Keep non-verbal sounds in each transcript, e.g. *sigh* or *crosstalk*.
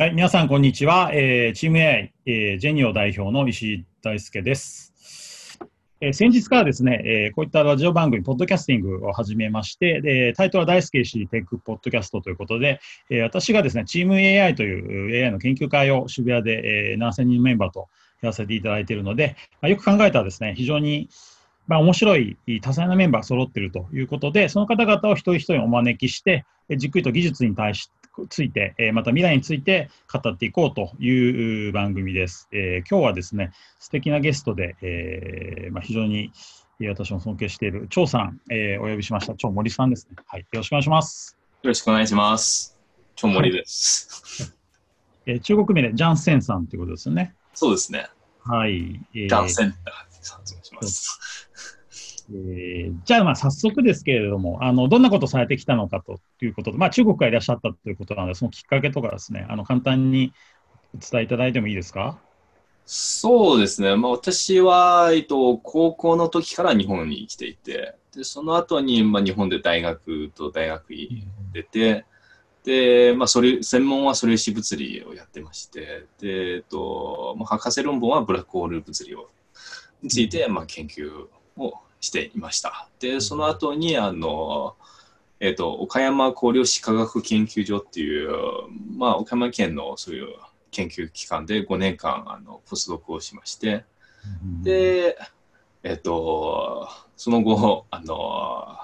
はい、皆さん、こんにちは。えー、チーム AI、えー、ジェニオ代表の石井大輔です。えー、先日からですね、えー、こういったラジオ番組、ポッドキャスティングを始めまして、でタイトルは大輔石井テックポッドキャストということで、えー、私がですね、チーム AI という AI の研究会を渋谷で、えー、7000人メンバーとやらせていただいているので、まあ、よく考えたらですね、非常にまあ、面白い多彩なメンバー揃っているということで、その方々を一人一人お招きして、じっくりと技術に対してついて、えまた未来について語っていこうという番組です。えー、今日はですね、素敵なゲストで、えー、まあ、非常に私も尊敬している張さん、えー、お呼びしました。張森さんですね。はい、よろしくお願いします。よろしくお願いします。張森です。はい、えー、中国名でジャンセンさんということですよね。そうですね。はい。えー、ジャンセンって発音します。えー、じゃあ、まあ、早速ですけれども、あの、どんなことされてきたのかということで、まあ、中国からいらっしゃったということなので、そのきっかけとかですね、あの、簡単にお伝えいただいてもいいですか？そうですね。まあ、私は、えっと、高校の時から日本に来ていて、で、その後に、まあ、日本で大学と大学院出て、で、まあ、それ、専門は素粒子物理をやってまして、で、えっと、まあ、博士論文はブラックホール物理をについて、まあ、研究をしていました。で、その後に、あの、えっ、ー、と、岡山工業史科学研究所っていう、まあ、岡山県のそういう研究機関で5年間、あの、ポスドクをしまして、で、えっ、ー、と、その後、あの、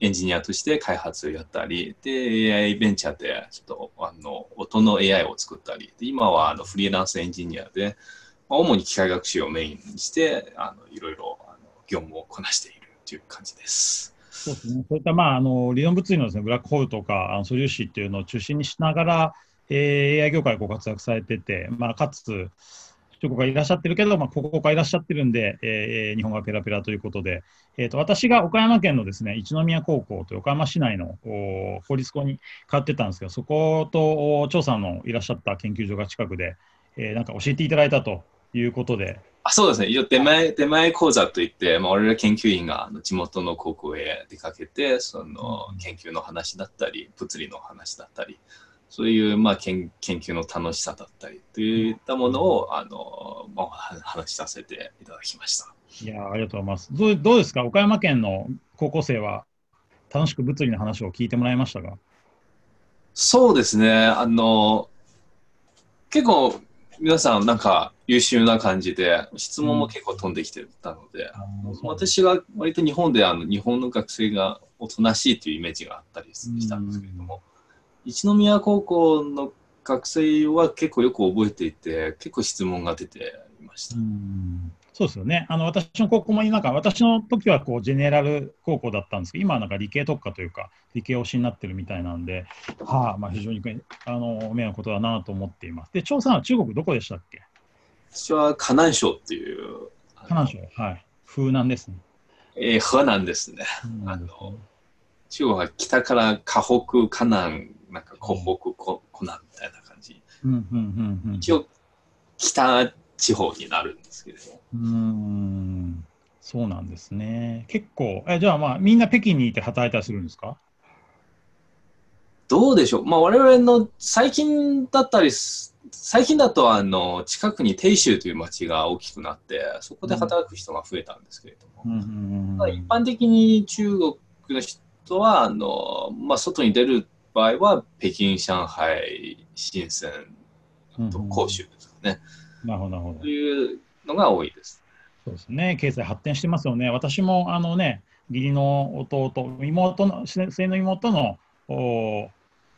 エンジニアとして開発をやったり、で、AI ベンチャーで、ちょっと、あの、音の AI を作ったり、で今は、あの、フリーランスエンジニアで、まあ、主に機械学習をメインにして、あの、いろいろ業務をこなしているという感じです。そうですね、そういった、まあ、あの理論物理のです、ね、ブラックホールとかあの素粒子っていうのを中心にしながら、えー、AI 業界ご活躍されてて、まあ、かつ、中国がいらっしゃってるけど、まあ、ここがいらっしゃってるんで、えー、日本がペラペラということで、えーと、私が岡山県のですね一宮高校という岡山市内の公立校に通ってたんですけど、そこと張さんのいらっしゃった研究所が近くで、えー、なんか教えていただいたということで、あそうですね。一応出前、出前講座といって、まあ、俺ら研究員が地元の高校へ出かけて、その研究の話だったり、物理の話だったり、そういう、まあ、研研究の楽しさだったりといったものを、あの、まあ、話しさせていただきました。いやありがとうございます。どうどうですか？岡山県の高校生は楽しく物理の話を聞いてもらいましたか？そうですね。あの、結構皆さんなんか優秀な感じで、質問も結構飛んできてたので、うん、私は割と日本であの日本の学生がおとなしいというイメージがあったりしたんですけれども、うん、一宮高校の学生は結構よく覚えていて、結構質問が出ていました。うんそうですよね。あの私の高校もなんか私の時はこうジェネラル高校だったんですけど、今はなんか理系特化というか理系推しになってるみたいなんで、はあ、まあ非常にあの目のことだなと思っています。で、張さんは中国どこでしたっけ？私は河南省っていう。河南省、はい。風南ですね。えー、河南ですね。あの中国は北から河北、河南、なんか湖北、湖南みたいな感じ。うんうんうんうん、一応北地方になるんですけれども。うんそうなんですね。結構、えじゃあまあみんな北京にいて働いたりするんですか？どうでしょう。まあ我々の最近だったり、最近だとあの近くに鄭州という町が大きくなって、そこで働く人が増えたんですけれども、一般的に中国の人はあの、まあ、外に出る場合は北京、上海、深センと広州ですかね。なるほど、なるほど。というのが多いです。そうですね、経済発展してますよね。私もあのね、義理の弟、妹の、末の妹のお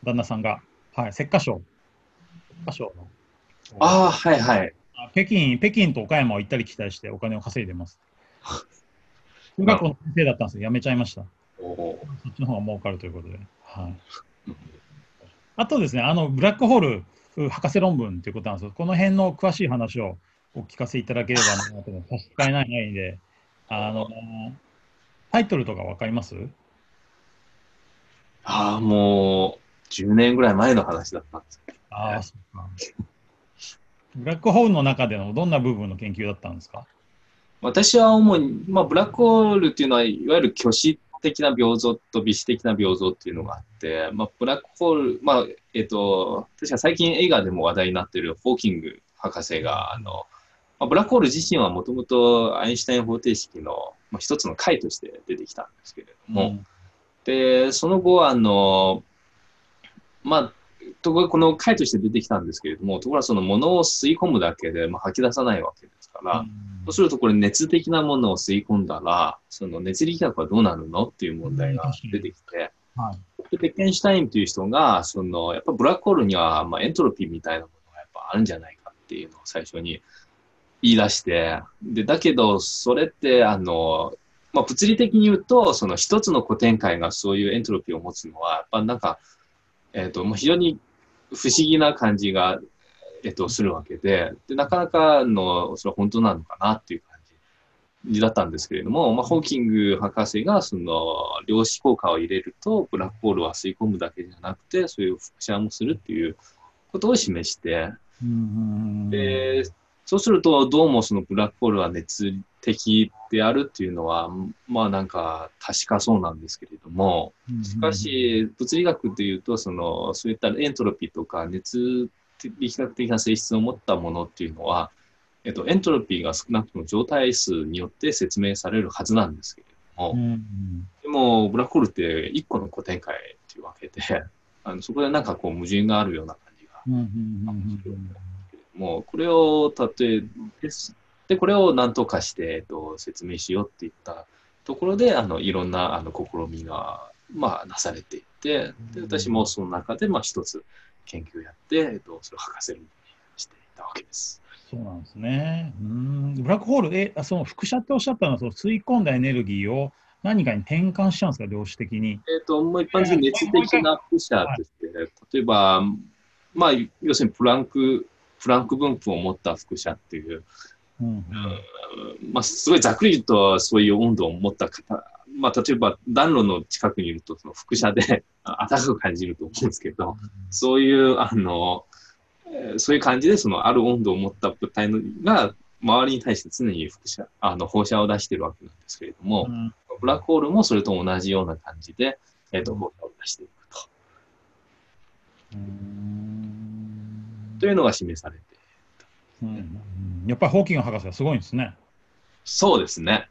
旦那さんが、はい、浙江省、浙江省の。ああ、はいはい。北京、北京と岡山を行ったり来たりしてお金を稼いでます。中学校の先生だったんですよ、辞めちゃいました。そっちの方が儲かるということで。はい、あとですね、あのブラックホール博士論文ということなんですけど、この辺の詳しい話をお聞かせいただければなと思差し支えない範囲で、あの、タイトルとかわかります？ああ、もう、10年ぐらい前の話だったんですけど、ね、ああ、そうか。ブラックホールの中でのどんな部分の研究だったんですか？私は主に、まあ、ブラックホールっていうのは、いわゆる虚子的な病像と微子的な病像っていうのがあって、まあ、ブラックホール、まあ、えっ、と、確か最近映画でも話題になっているホーキング博士が、あの、まあ、ブラックホール自身はもともとアインシュタイン方程式の、まあ、一つの解として出てきたんですけれども、で、その後、あの、まあ、とここの解として出てきたんですけれども、ところがそのものを吸い込むだけで、まあ、吐き出さないわけですから、そうするとこれ熱的なものを吸い込んだら、その熱力学はどうなるのっていう問題が出てきて、はい、でペッケンシュタインという人が、そのやっぱブラックホールには、まあ、エントロピーみたいなものがやっぱあるんじゃないかっていうのを最初に言い出して、でだけどそれってあの、まあ、物理的に言うと、その一つの古典界がそういうエントロピーを持つのは、やっぱなんか、えっ、と、もう非常に不思議な感じが、えっ、と、するわけでで、なかなかの、それは本当なのかなっていう感じだったんですけれども、まあ、ホーキング博士が、その、量子効果を入れると、ブラックホールは吸い込むだけじゃなくて、そういう輻射もするっていうことを示して、で、そうすると、どうもそのブラックホールは熱的であるっていうのは、まあなんか確かそうなんですけれども、しかし、物理学でいうと、その、そういったエントロピーとか熱力学的な性質を持ったものっていうのは、えっと、エントロピーが少なくとも状態数によって説明されるはずなんですけれども、でも、ブラックホールって1個の古典界っていうわけで、あのそこでなんかこう矛盾があるような感じがもうこれを例えです。でこれを何とかして、えっと、説明しようっていったところであのいろんなあの試みが、まあ、なされていってで私もその中で、まあ、一つ研究をやって、えっと、それを博士にしていたわけです。そうなんですね。うん。ブラックホール、え、その輻射っておっしゃったのは、その吸い込んだエネルギーを何かに転換しちゃうんですか、量子的に。えっ、と、もう一般的に熱的な輻射として、例えば、まあ、要するにプランク、プランク分布を持った輻射っていう、うん。うん、まあ、すごいざっくり言うと、そういう温度を持った方、まあ、例えば暖炉の近くにいると、その輻射で *laughs* 暖かく感じると思うんですけど、そういう、あの、そういう感じで、そのある温度を持った物体のが、周りに対して常に輻射、あの放射を出しているわけなんですけれども、うん、ブラックホールもそれと同じような感じで、えっ、ー、と、放射を出していくと。というのが示されてうんうん、やっぱりホーキング博士はすごいんですね。そうですね。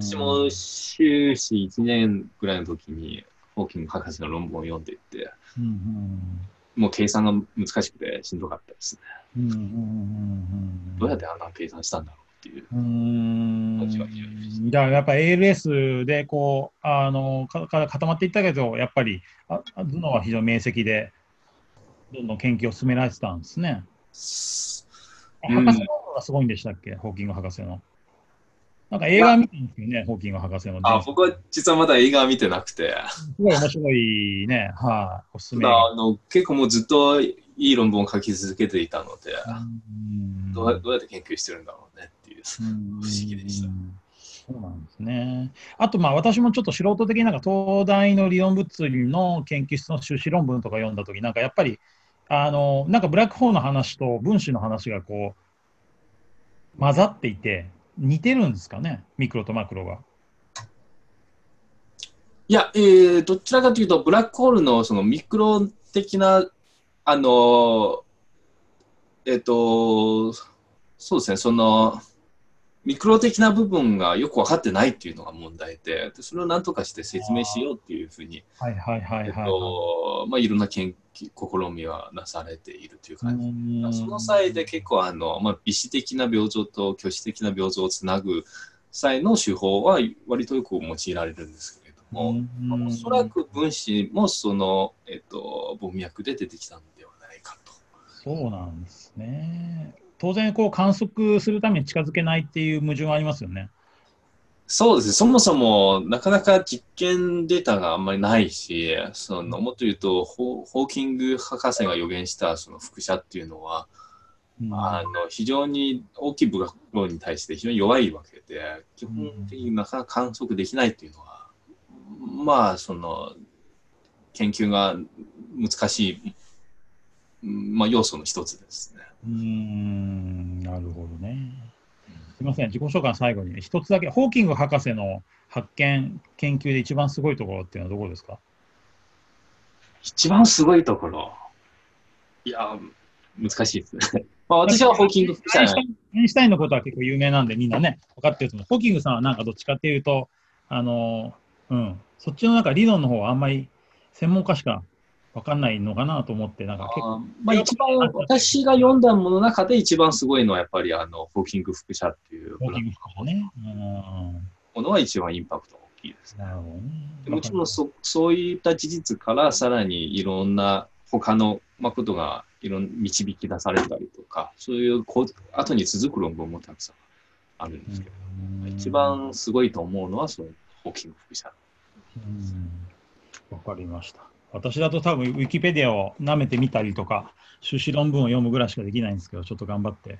私も修士1年ぐらいの時に、ホーキング博士の論文を読んでいて、うんうん、もう計算が難しくてしんどかったですね。うんうんうんうん、どうやってあんな計算したんだろうっていう。感じが非常にだからやっぱ ALS でこうあのかか固まっていったけど、やっぱりあ頭脳は非常に明晰で、どんどん研究を進められてたんですね。博士の方がすごいんでしたっけ、ホーキング博士の。なんか映画見てるんですよね、ホーキング博士の。あ、僕は実はまだ映画見てなくて。すごい面白いね、はい、おすすめ。あの結構もうずっといい論文を書き続けていたので、どうどうやって研究してるんだろうねっていう、不思議でした。そうなんですね。あと、まあ、私もちょっと素人的になんか東大の理論物理の研究室の修士論文とか読んだとき、なんかやっぱり、あの、なんかブラックホールの話と分子の話がこう、混ざっていて、似てるんですかね、ミクロとマクロが。いや、えー、どちらかというと、ブラックホールのそのミクロ的な、あの、えっ、ー、と、そうですね、その、ミクロ的な部分がよく分かってないっていうのが問題で、でそれを何とかして説明しようっていうふうに、はいはいはいはい、えっと、まあ、いろんな研究、試みはなされているという感じ。その際で結構、あの、まあ、微子的な病状と虚子的な病状をつなぐ際の手法は割とよく用いられるんですけれども、まあ、おそらく分子もその、えっと、文脈で出てきたのではないかと。そうなんですね。当然こう観測するために近づけないっていう矛盾はありますよね。そうですね、そもそもなかなか実験データがあんまりないし、そのもっと言うとホ、ホーキング博士が予言したその輻射っていうのは、うん、あの非常に大きいブラックホールに対して非常に弱いわけで、基本的になかなか観測できないっていうのは、うん、まあ、その研究が難しい、まあ、要素の一つですね。うんなるほどね。すみません、自己紹介の最後に、一つだけ、ホーキング博士の発見、研究で一番すごいところっていうのはどこですか？一番すごいところ？いや、難しいですね。*laughs* まあ、私はホーキング副社アインシュタインアインシュタインのことは結構有名なんで、みんなね、分かってると思う。ホーキングさんはなんかどっちかっていうと、あの、うん、そっちのなんか理論の方はあんまり専門家しか分かんないのかなと思って、なんか結構、あーまあ、一番、私が読んだものの中で一番すごいのは、やっぱり、あの、ホーキング副社っていうホーキング博士ね。うん、ものは一番インパクトが大きいですね。なるほどね。でもちろんそそういった事実からさらにいろんな他のまあことがいろん導き出されたりとか、そういうこう後に続く論文もたくさんあるんですけど、うん一番すごいと思うのはそのホーキング副社。うんわかりました。私だと多分ウィキペディアを舐めてみたりとか、修士論文を読むぐらいしかできないんですけど、ちょっと頑張って。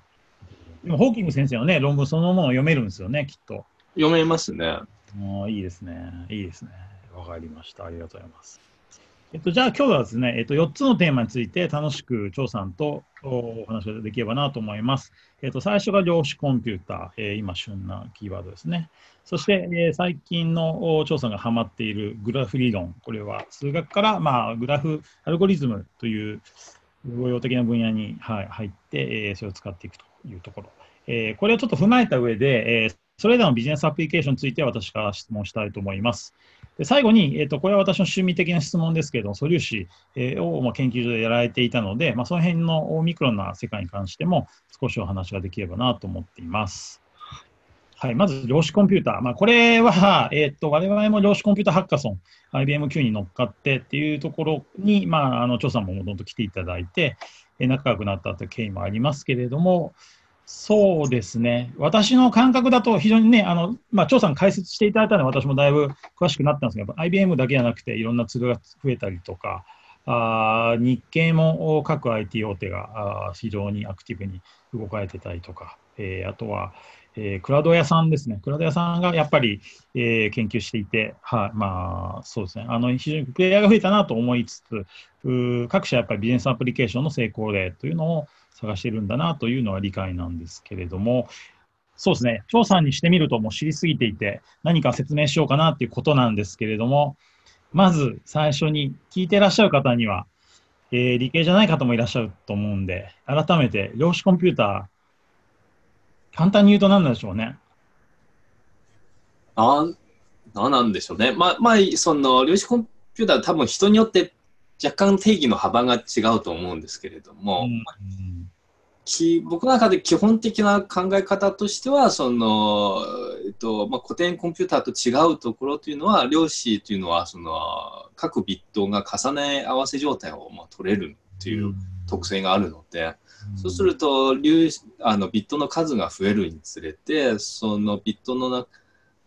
でも、ホーキング先生のね、論文そのものを読めるんですよね、きっと。読めますね。もういいですね。いいですね。わかりました。ありがとうございます。えっと、じゃあ今日はですね、えっと、4つのテーマについて楽しく張さんとお話ができればなと思います。えっと、最初が量子コンピューター、えー今旬なキーワードですね。そして、えー最近の張さんがハマっているグラフ理論、これは数学から、まあ、グラフアルゴリズムという応用的な分野に、はい、入って、えーそれを使っていくというところ。えーこれをちょっと踏まえた上で、えーそれらのビジネスアプリケーションについて私から質問したいと思います。で最後に、えーと、これは私の趣味的な質問ですけれども、素粒子、えーを、まあ、研究所でやられていたので、まあ、その辺のオミクロンな世界に関しても少しお話ができればなと思っています。はい、まず量子コンピューター。まあ、これは、えっ、と、我々も量子コンピューターハッカソン、IBMQ に乗っかってっていうところに、まあ、あの、張さんももともと来ていただいて、え仲良くなったという経緯もありますけれども、そうですね。私の感覚だと非常にね、あの、まあ、張さん解説していただいたので私もだいぶ詳しくなったんですけど、IBM だけじゃなくていろんなツールが増えたりとか、あ日経も各 IT 大手があ非常にアクティブに動かれてたりとか、えーあとは、えークラウド屋さんですね。クラウド屋さんがやっぱり、えー研究していて、はい、まあ、そうですね。あの、非常にプレイヤーが増えたなと思いつつ、各社やっぱりビジネスアプリケーションの成功例というのを探しているんだなというのは理解なんですけれども、そうですね。張さんにしてみるともう知りすぎていて、何か説明しようかなっていうことなんですけれども、まず最初に聞いていらっしゃる方には、えー理系じゃない方もいらっしゃると思うんで、改めて量子コンピューター、簡単に言うと何なんでしょうね。なん、なんなんでしょうね。まあ、まあ、その、量子コンピューター多分人によって若干定義の幅が違うと思うんですけれども、うんき僕の中で基本的な考え方としてはその、えっとまあ、古典コンピューターと違うところというのは量子というのはその各ビットが重ね合わせ状態をまあ取れるという特性があるので、そうすると粒子あのビットの数が増えるにつれてそのビットのな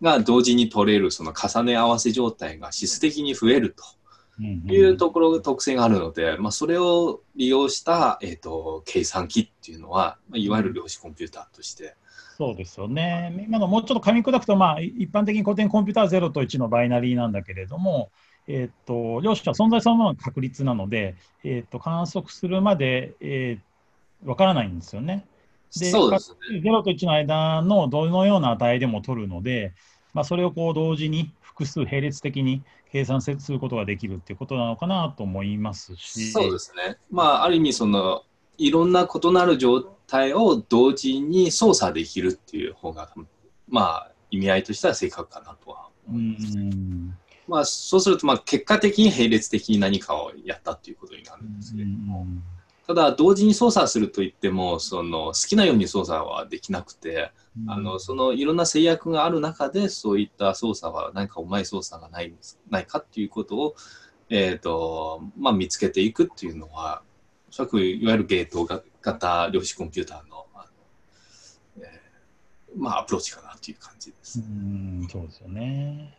が同時に取れるその重ね合わせ状態が質的に増えると。うんいうところが特性があるので、まあ、それを利用した、えー、と計算機っていうのは、まあ、いわゆる量子コンピューターとして、そうですよね。今のもうちょっと噛み砕くと、まあ、一般的に古典コンピューター0と1のバイナリーなんだけれども、えっと量子は存在そのものの確率なので、えっと観測するまで、えー、分からないんですよね。でそうですね。0と1の間のどのような値でも取るので、まあ、それをこう同時に複数並列的に計算することができるっていうことなのかなと思いますし、そうですね。まあ、ある意味その、いろんな異なる状態を同時に操作できるっていう方が、まあ、意味合いとしては正確かなとはう思います。んまあ、そうすると、まあ、結果的に並列的に何かをやったっていうことになるんですけれども、ただ、同時に操作するといっても、その好きなように操作はできなくて、あのそのいろんな制約がある中で、そういった操作は何かうまい操作がないないかっていうことを、えーとまあ、見つけていくっていうのは、おそらくいわゆるゲート型量子コンピューターのえーまあ、アプローチかなという感じです。うんそうですよね。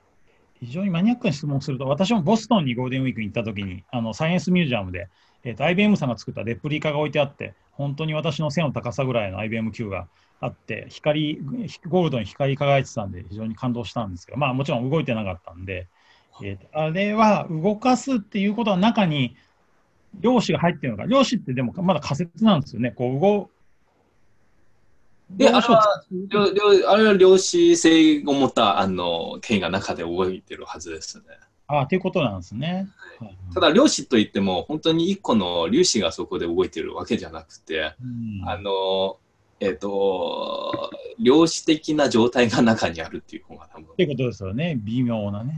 非常にマニアックな質問をすると、私もボストンにゴールデンウィークに行ったときに、あのサイエンスミュージアムで、えーと IBM さんが作ったレプリカが置いてあって、本当に私の背の高さぐらいの IBM-Q があって、光、ゴールドに光り輝いてたんで、非常に感動したんですけど、まあもちろん動いてなかったんで、えーとあれは動かすっていうことは中に量子が入ってるのか、量子ってでもまだ仮説なんですよね。こう動で、あれは、量量あれは量子性を持ったあの剣が中で動いてるはずですね。ああ、ということなんですね。はいただ、量子といっても、本当に一個の粒子がそこで動いてるわけじゃなくて、うんあの、えっ、と、量子的な状態が中にあるっていう方が多分っていうことですよね。微妙なね。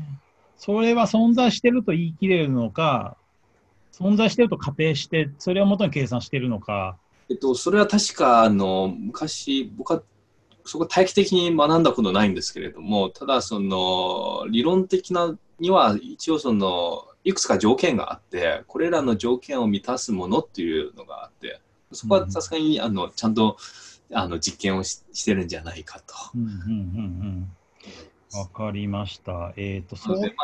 それは存在してると言い切れるのか、存在してると仮定して、それをもとに計算してるのか。えっと、それは確か、あの、昔、僕はそこ体系的に学んだことないんですけれども、ただ、その、理論的なには、一応、その、いくつか条件があって、これらの条件を満たすものっていうのがあって、そこはさすがに、あの、ちゃんと、あの、実験をししてるんじゃないかと。うんうんうんうん。わかりました。えっ、と、そうでいう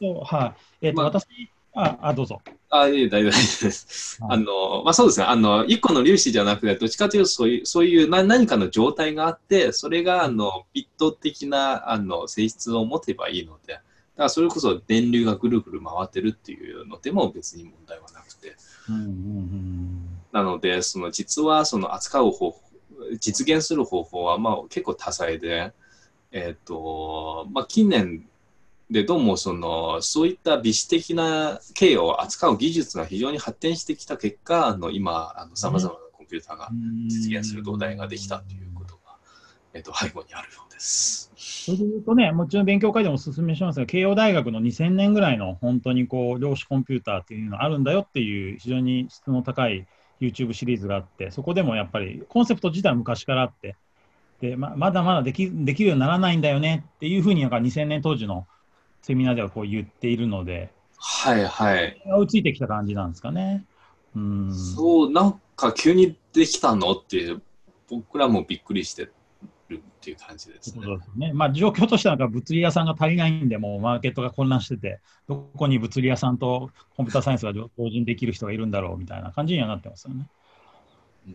と、はい。えっ、と、まあ私、あ、あ、どうぞ。あ、いえ、大丈夫です。はいあの、まあ、そうですね。あの、一個の粒子じゃなくて、どっちかというと、そういう、そういうな何かの状態があって、それが、あの、ビット的な、あの、性質を持てばいいので、だからそれこそ電流がぐるぐる回ってるっていうのでも別に問題はなくて。うんうんなので、その実は、その扱う方法、実現する方法は、まあ、結構多彩で、えっ、と、まあ、近年でどうもその、そういった微子的な経を扱う技術が非常に発展してきた結果、あの今、あの様々なコンピューターがうん。実現する土台ができたということが、えっ、と、背後にあるようです。それで言うとね、もちろん勉強会でもお勧めしますが、慶応大学の2000年ぐらいの本当にこう量子コンピューターっていうのがあるんだよっていう非常に質の高い YouTube シリーズがあって、そこでもやっぱりコンセプト自体は昔からあって、でままだまだできできるようにならないんだよねっていうふうになんか2000年当時のセミナーではこう言っているので、はいはい。追いついてきた感じなんですかね。うんそう、なんか急にできたのっていう、僕らもびっくりしてるっていう感じですねという。ですね。まあ、状況としてはなんか物理屋さんが足りないんで、もうマーケットが混乱してて、どこに物理屋さんとコンピューターサイエンスが同時にできる人がいるんだろうみたいな感じにはなってますよね。うん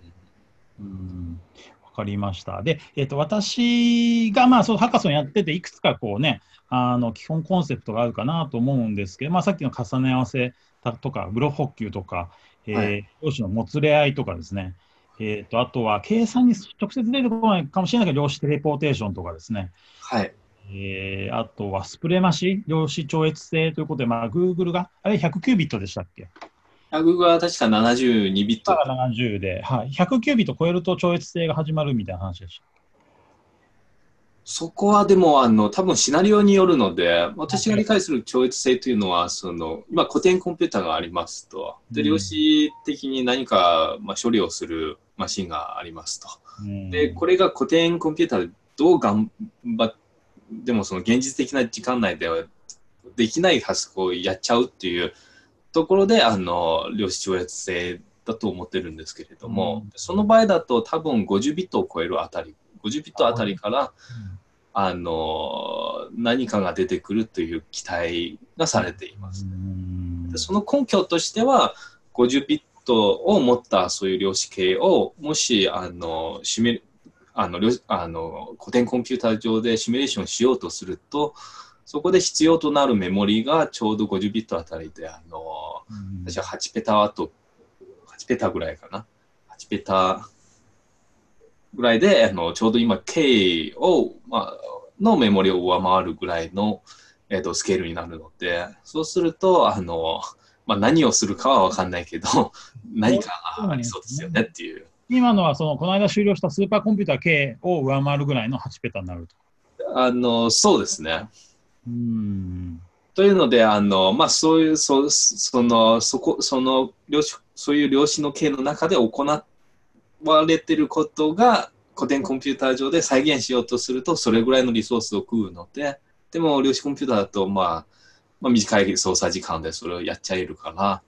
うんわかりました。で、えっと私がまあそのハッカソンやってて、いくつかこうね、あの基本コンセプトがあるかなと思うんですけど、まあ、さっきの重ね合わせとか、ブロック補給とか、えはー量子のもつれ合いとかですね、えー、とあとは計算に直接出てこないかもしれないけど、量子テレポーテーションとかですね、はい。えーあとはスプレマシ、量子超越性ということで、まあ、Google が、あれ100キュービットでしたっけ？あ Google は確か72ビット。が70で、はい、100キュービット超えると超越性が始まるみたいな話でした。そこはでも、あの、多分シナリオによるので、私が理解する超越性というのは、その、今古典コンピューターがありますと。で、うん量子的に何か、まあ、処理をするマシンがありますと。うんで、これが古典コンピューターでどう頑張っでもその現実的な時間内ではできない発想をやっちゃうっていうところで、あの、量子超越性だと思ってるんですけれども、うん。その場合だと多分50ビットを超えるあたり、50ビットあたりから、あの、何かが出てくるという期待がされています。うん。でその根拠としては、50ビットを持ったそういう量子系を、もし、あの、シミュあの量あの古典コンピューター上でシミュレーションしようとすると、そこで必要となるメモリがちょうど50ビットあたりで、あの、うん私は8ペタと、8ペタぐらいかな。8ペタぐらいで、あのちょうど今、K を、まあ、のメモリを上回るぐらいの、えっとスケールになるので、そうすると、あの、まあ、何をするかは分かんないけど、*laughs* 何かありそうですよねっていう。今のはそのこの間終了したスーパーコンピューター K を上回るぐらいの8ペタになると。あの、そうですね。うんというので、あの、まあ、そういう、そその、そこ、その、量子、そういう量子の系の中で行われていることが、古典コンピューター上で再現しようとすると、それぐらいのリソースを食うので、でも、量子コンピューターだと、まあ、まあ、短い操作時間でそれをやっちゃえるから、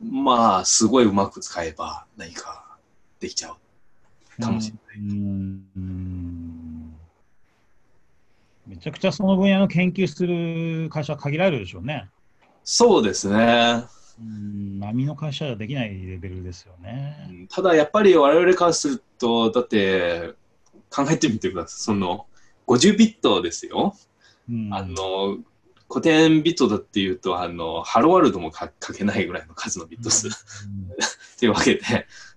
まあ、すごいうまく使えば何かできちゃうかもしれない。うんうんめちゃくちゃその分野の研究する会社は限られるでしょうね。そうですね。うん波の会社じゃできないレベルですよね。ただやっぱり我々からすると、だって考えてみてください。その50ビットですよ。うんあの古典ビットだっていうと、あのハローワールドもか書けないぐらいの数のビット数、*laughs* っていうわけで、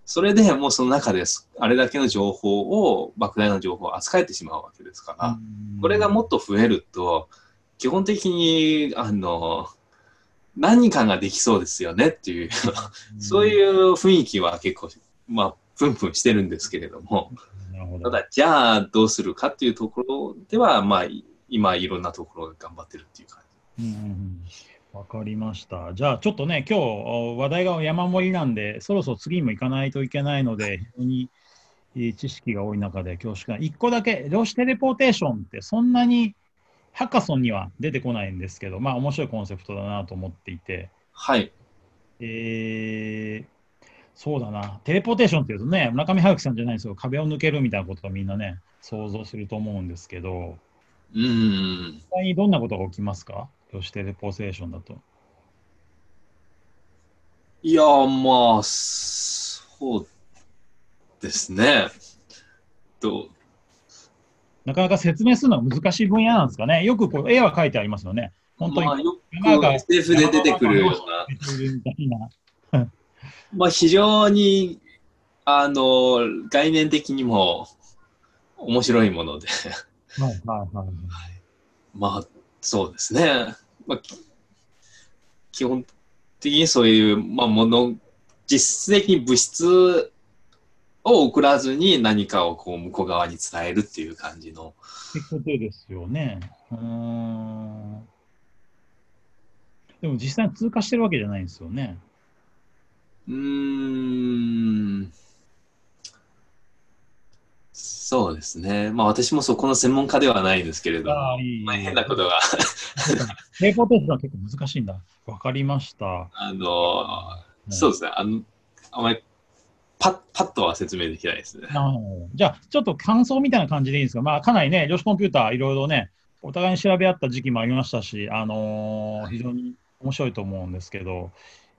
それでもうその中ですあれだけの情報を莫大な情報を扱えてしまうわけですから、これがもっと増えると基本的にあの何かができそうですよねっていうそういう雰囲気は結構まあプンプンしてるんですけれどもただじゃあどうするかっていうところではまあ今いろんなところが頑張ってるっていう感じ。わかりました。じゃあちょっとね、今日お話題が山盛りなんで、そろそろ次にも行かないといけないので、非常にえー知識が多い中で恐縮な。一個だけ、量子テレポーテーションってそんなにハッカソンには出てこないんですけど、まあ面白いコンセプトだなと思っていて、はい。えーそうだな、テレポーテーションっていうとね、村上春樹さんじゃないですよ、壁を抜けるみたいなことをみんなね、想像すると思うんですけど、うん。実際にどんなことが起きますか？量子テレポーテーションだと。いや、まあ、そうですね。と、なかなか説明するのは難しい分野なんですかね。よくこう絵は描いてありますよね。本当に。まあ、よく SF で出てくるような。*laughs* まあ、非常に、あの、概念的にも面白いもので、はいはいはい。*laughs* まあ、そうですね。まあ、き基本的にそういう、まあ、もの、実質的に物質を送らずに何かをこう向こう側に伝えるっていう感じの、ってことですよね。うーん。でも実際に通過してるわけじゃないんですよね。うーん。そうですね。まあ私もそこの専門家ではないんですけれども、ああ、いい。まあ、変なことが、テレポーテーションは結構難しいんだ。わかりました。あの、そうですね。あの、あまりパッ、パッとは説明できないですね。じゃあ、ちょっと感想みたいな感じでいいんですか、まあ、かなりね、量子コンピューター、いろいろね、お互いに調べ合った時期もありましたし、あのー非常に面白いと思うんですけど、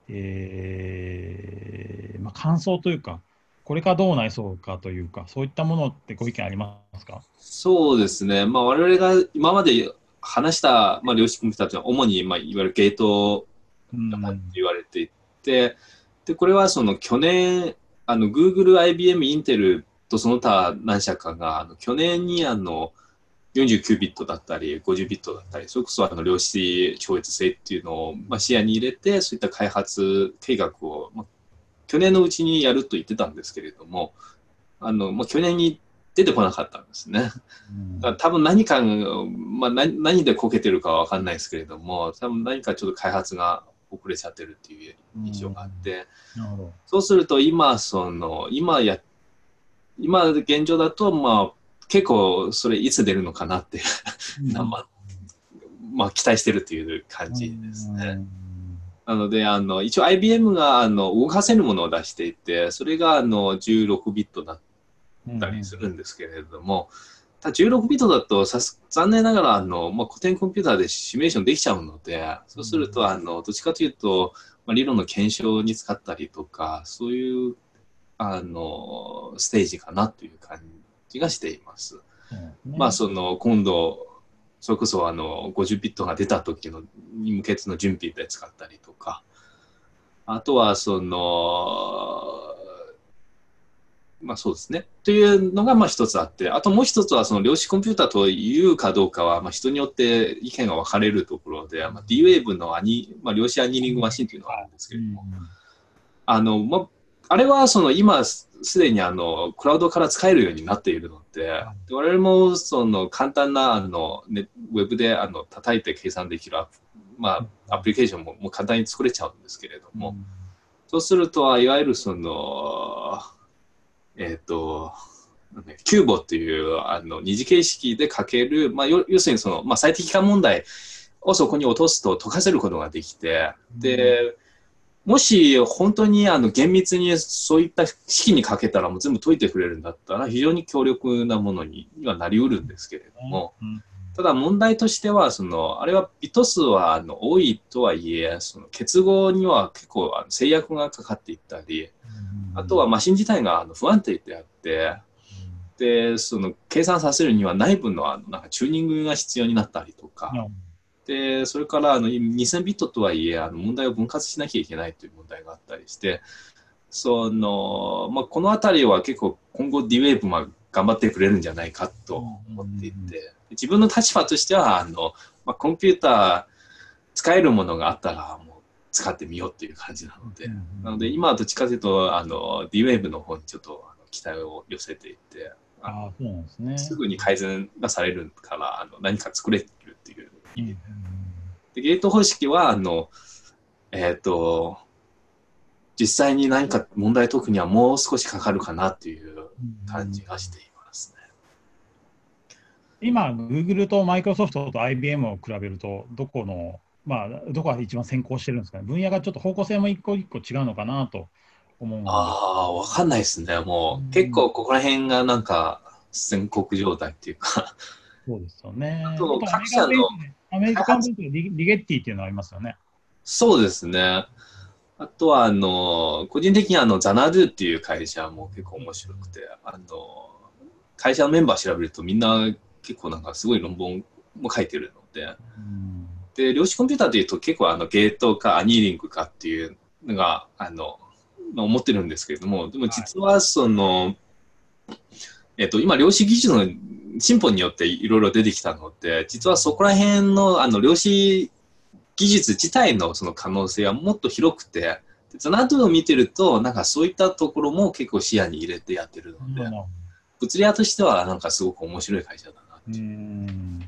えーまあ、感想というか、これからどうなりそうかというか、そういったものってご意見ありますか？そうですね。まあ我々が今まで話した、まあ、量子コンピューターというのは主に、まあ、いわゆるゲートうんだって言われていて、で、これはその去年、あの、Google、IBM、インテルとその他何社かが、あの去年にあの、49ビットだったり、50ビットだったり、それこそあの量子超越性っていうのを、まあ、視野に入れて、そういった開発計画を、まあ、去年のうちにやると言ってたんですけれども、あの、まあ、去年に出てこなかったんですね。うんだから多分何か、まあ、何何でこけてるかは分かんないですけれども、多分何かちょっと開発が遅れちゃってるっていう印象があって。そうすると今、その、今や、今現状だと、まあ、結構それいつ出るのかなって、まあ、*laughs* まあ、期待してるっていう感じですね。なので、あの、一応 IBM があの動かせるものを出していて、それがあの16ビットだったりするんですけれども、ただ16ビットだとさす残念ながらあの、まあ、古典コンピューターでシミュレーションできちゃうので、そうするとあのどっちかというと、まあ、理論の検証に使ったりとか、そういうあのステージかなという感じがしています。まあその今度それこそあの50ビットが出た時のに向けての準備で使ったりとか、あとはその、まあそうですね。というのがまあ一つあって、あともう一つはその量子コンピューターというかどうかはまあ人によって意見が分かれるところで、まあ、D-Wave のアニ、まあ、量子アニーリングマシンというのがあるんですけれども、あの、まあ、あれはその今すでにあのクラウドから使えるようになっているので、で我々もその簡単なあの、ね、ウェブであの叩いて計算できるア,、まあ、アプリケーションももう簡単に作れちゃうんですけれども、そうするといわゆるその、えっ、と、キューボっていうあの二次形式で書ける、まあ、要要するにその、まあ、最適化問題をそこに落とすと解かせることができて、で、もし本当にあの厳密にそういった式にかけたらもう全部解いてくれるんだったら非常に強力なものにはなりうるんですけれども、ただ問題としてはそのあれはビット数はあの多いとはいえその結合には結構あの制約がかかっていったりあとはマシン自体があの不安定であってでその計算させるには内部のあのなんかチューニングが必要になったりとか。でそれからあの2000ビットとはいえあの問題を分割しなきゃいけないという問題があったりしてその、まあ、このあたりは結構今後 D-Wave も頑張ってくれるんじゃないかと思っていて、自分の立場としては、あの、まあ、コンピューター使えるものがあったら、もう使ってみようっていう感じなので、なので今はどっちかというと、あの、D-Wave の方にちょっと期待を寄せていて、あそうなんですね。すぐに改善がされるからあの何か作れでゲート方式はあの、えっ、と実際に何か問題解くにはもう少しかかるかなっていう感じがしていますね。今、Google と Microsoft と IBM を比べると、どこの、まあ、どこが一番先行してるんですかね。分野がちょっと方向性も一個一個違うのかなと思う。ああ、わかんないですね。もう、うん結構ここら辺がなんか全国状態っていうか、そうですよね。あとあと各社のアメリカンリリゲッティっていうのがありますよね。そうですね。あとは、あの、個人的にあの、ザナドゥっていう会社も結構面白くて、あの、会社のメンバー調べるとみんな結構なんかすごい論文も書いてるので、うんで、量子コンピューターというと結構あの、ゲートかアニーリングかっていうのが、あの、まあ思ってるんですけれども、でも実はその、えっと、今、量子技術の進歩によっていろいろ出てきたので、実はそこら辺のあの量子技術自体のその可能性はもっと広くて、でザナドゥを見てると、なんかそういったところも結構視野に入れてやってるので、物理屋としてはなんかすごく面白い会社だなうーん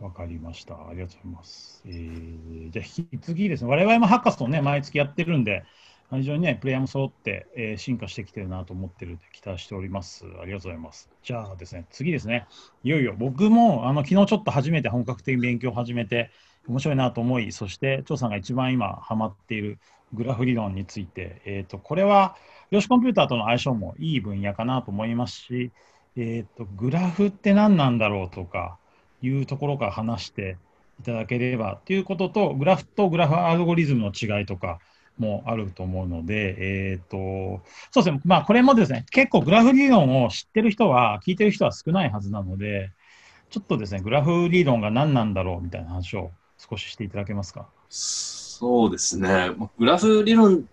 わかりました。ありがとうございます。えー、じゃあ、引き継ぎですね。我々もハッカソンね、毎月やってるんで、非常にね、プレイヤーも揃って、えー進化してきてるなと思ってるんで、期待しております。ありがとうございます。じゃあですね、次ですね。いよいよ僕も、あの、昨日ちょっと初めて本格的に勉強を始めて、面白いなと思い、そして、張さんが一番今ハマっているグラフ理論について、えっ、と、これは、量子コンピューターとの相性もいい分野かなと思いますし、えっ、と、グラフって何なんだろうとか、いうところから話していただければということと、グラフとグラフアルゴリズムの違いとかもあると思うので、えっ、と、そうですね、まあこれもですね、結構グラフ理論を知ってる人は、聞いてる人は少ないはずなので、ちょっとですね、グラフ理論が何なんだろうみたいな話を少ししていただけますか？そうですね。まあグラフ理論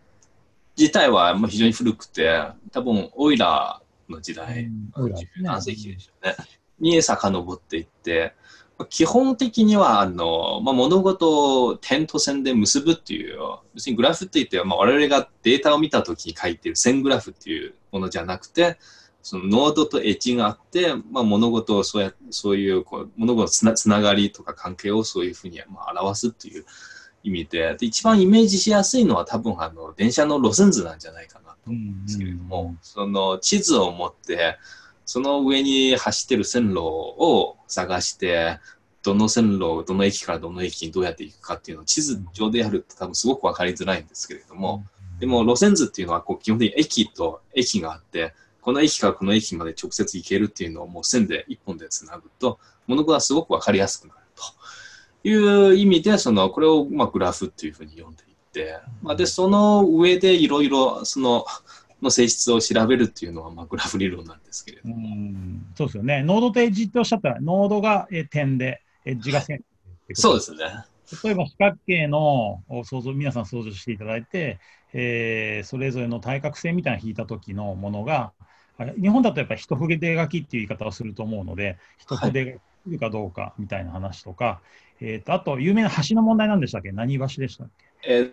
自体はまあ非常に古くて、多分オイラーの時代、何世紀でしょうね。に遡っていって、まあ基本的にはあの、まあ、物事を点と線で結ぶっていう、要するにグラフって言って、まあ、我々がデータを見たときに書いている線グラフっていうものじゃなくて、そのノードとエッジがあって、まあ、物事をそうやそういうこう物事のつなつながりとか関係をそういうふうにまあ表すっていう意味で。で一番イメージしやすいのは多分あの電車の路線図なんじゃないかなと思うんですけれども、その地図を持ってその上に走ってる線路を探してどの線路どの駅からどの駅にどうやって行くかっていうのを地図上でやると多分すごく分かりづらいんですけれども、でも路線図っていうのはこう基本的に駅と駅があってこの駅からこの駅まで直接行けるっていうのをもう線で一本でつなぐと物事がすごく分かりやすくなるという意味でそのこれをまあグラフっていうふうに読んでいって、まあ、でその上でいろいろそのの性質を調べるっていうのはまあグラフ理論なんですけれどうも、んそうですよね。ノードとエッジっておっしゃったら、ノードがえー点で、エッジが線。そうですね。例えば四角形のを想像、皆さん想像していただいて、えーそれぞれの対角線みたいな引いた時のものが、あ日本だとやっぱり一筆書きっていう言い方をすると思うので、一筆が来るかどうかみたいな話とか、えーとあと有名な橋の問題なんでしたっけ？何橋でしたっけ？えー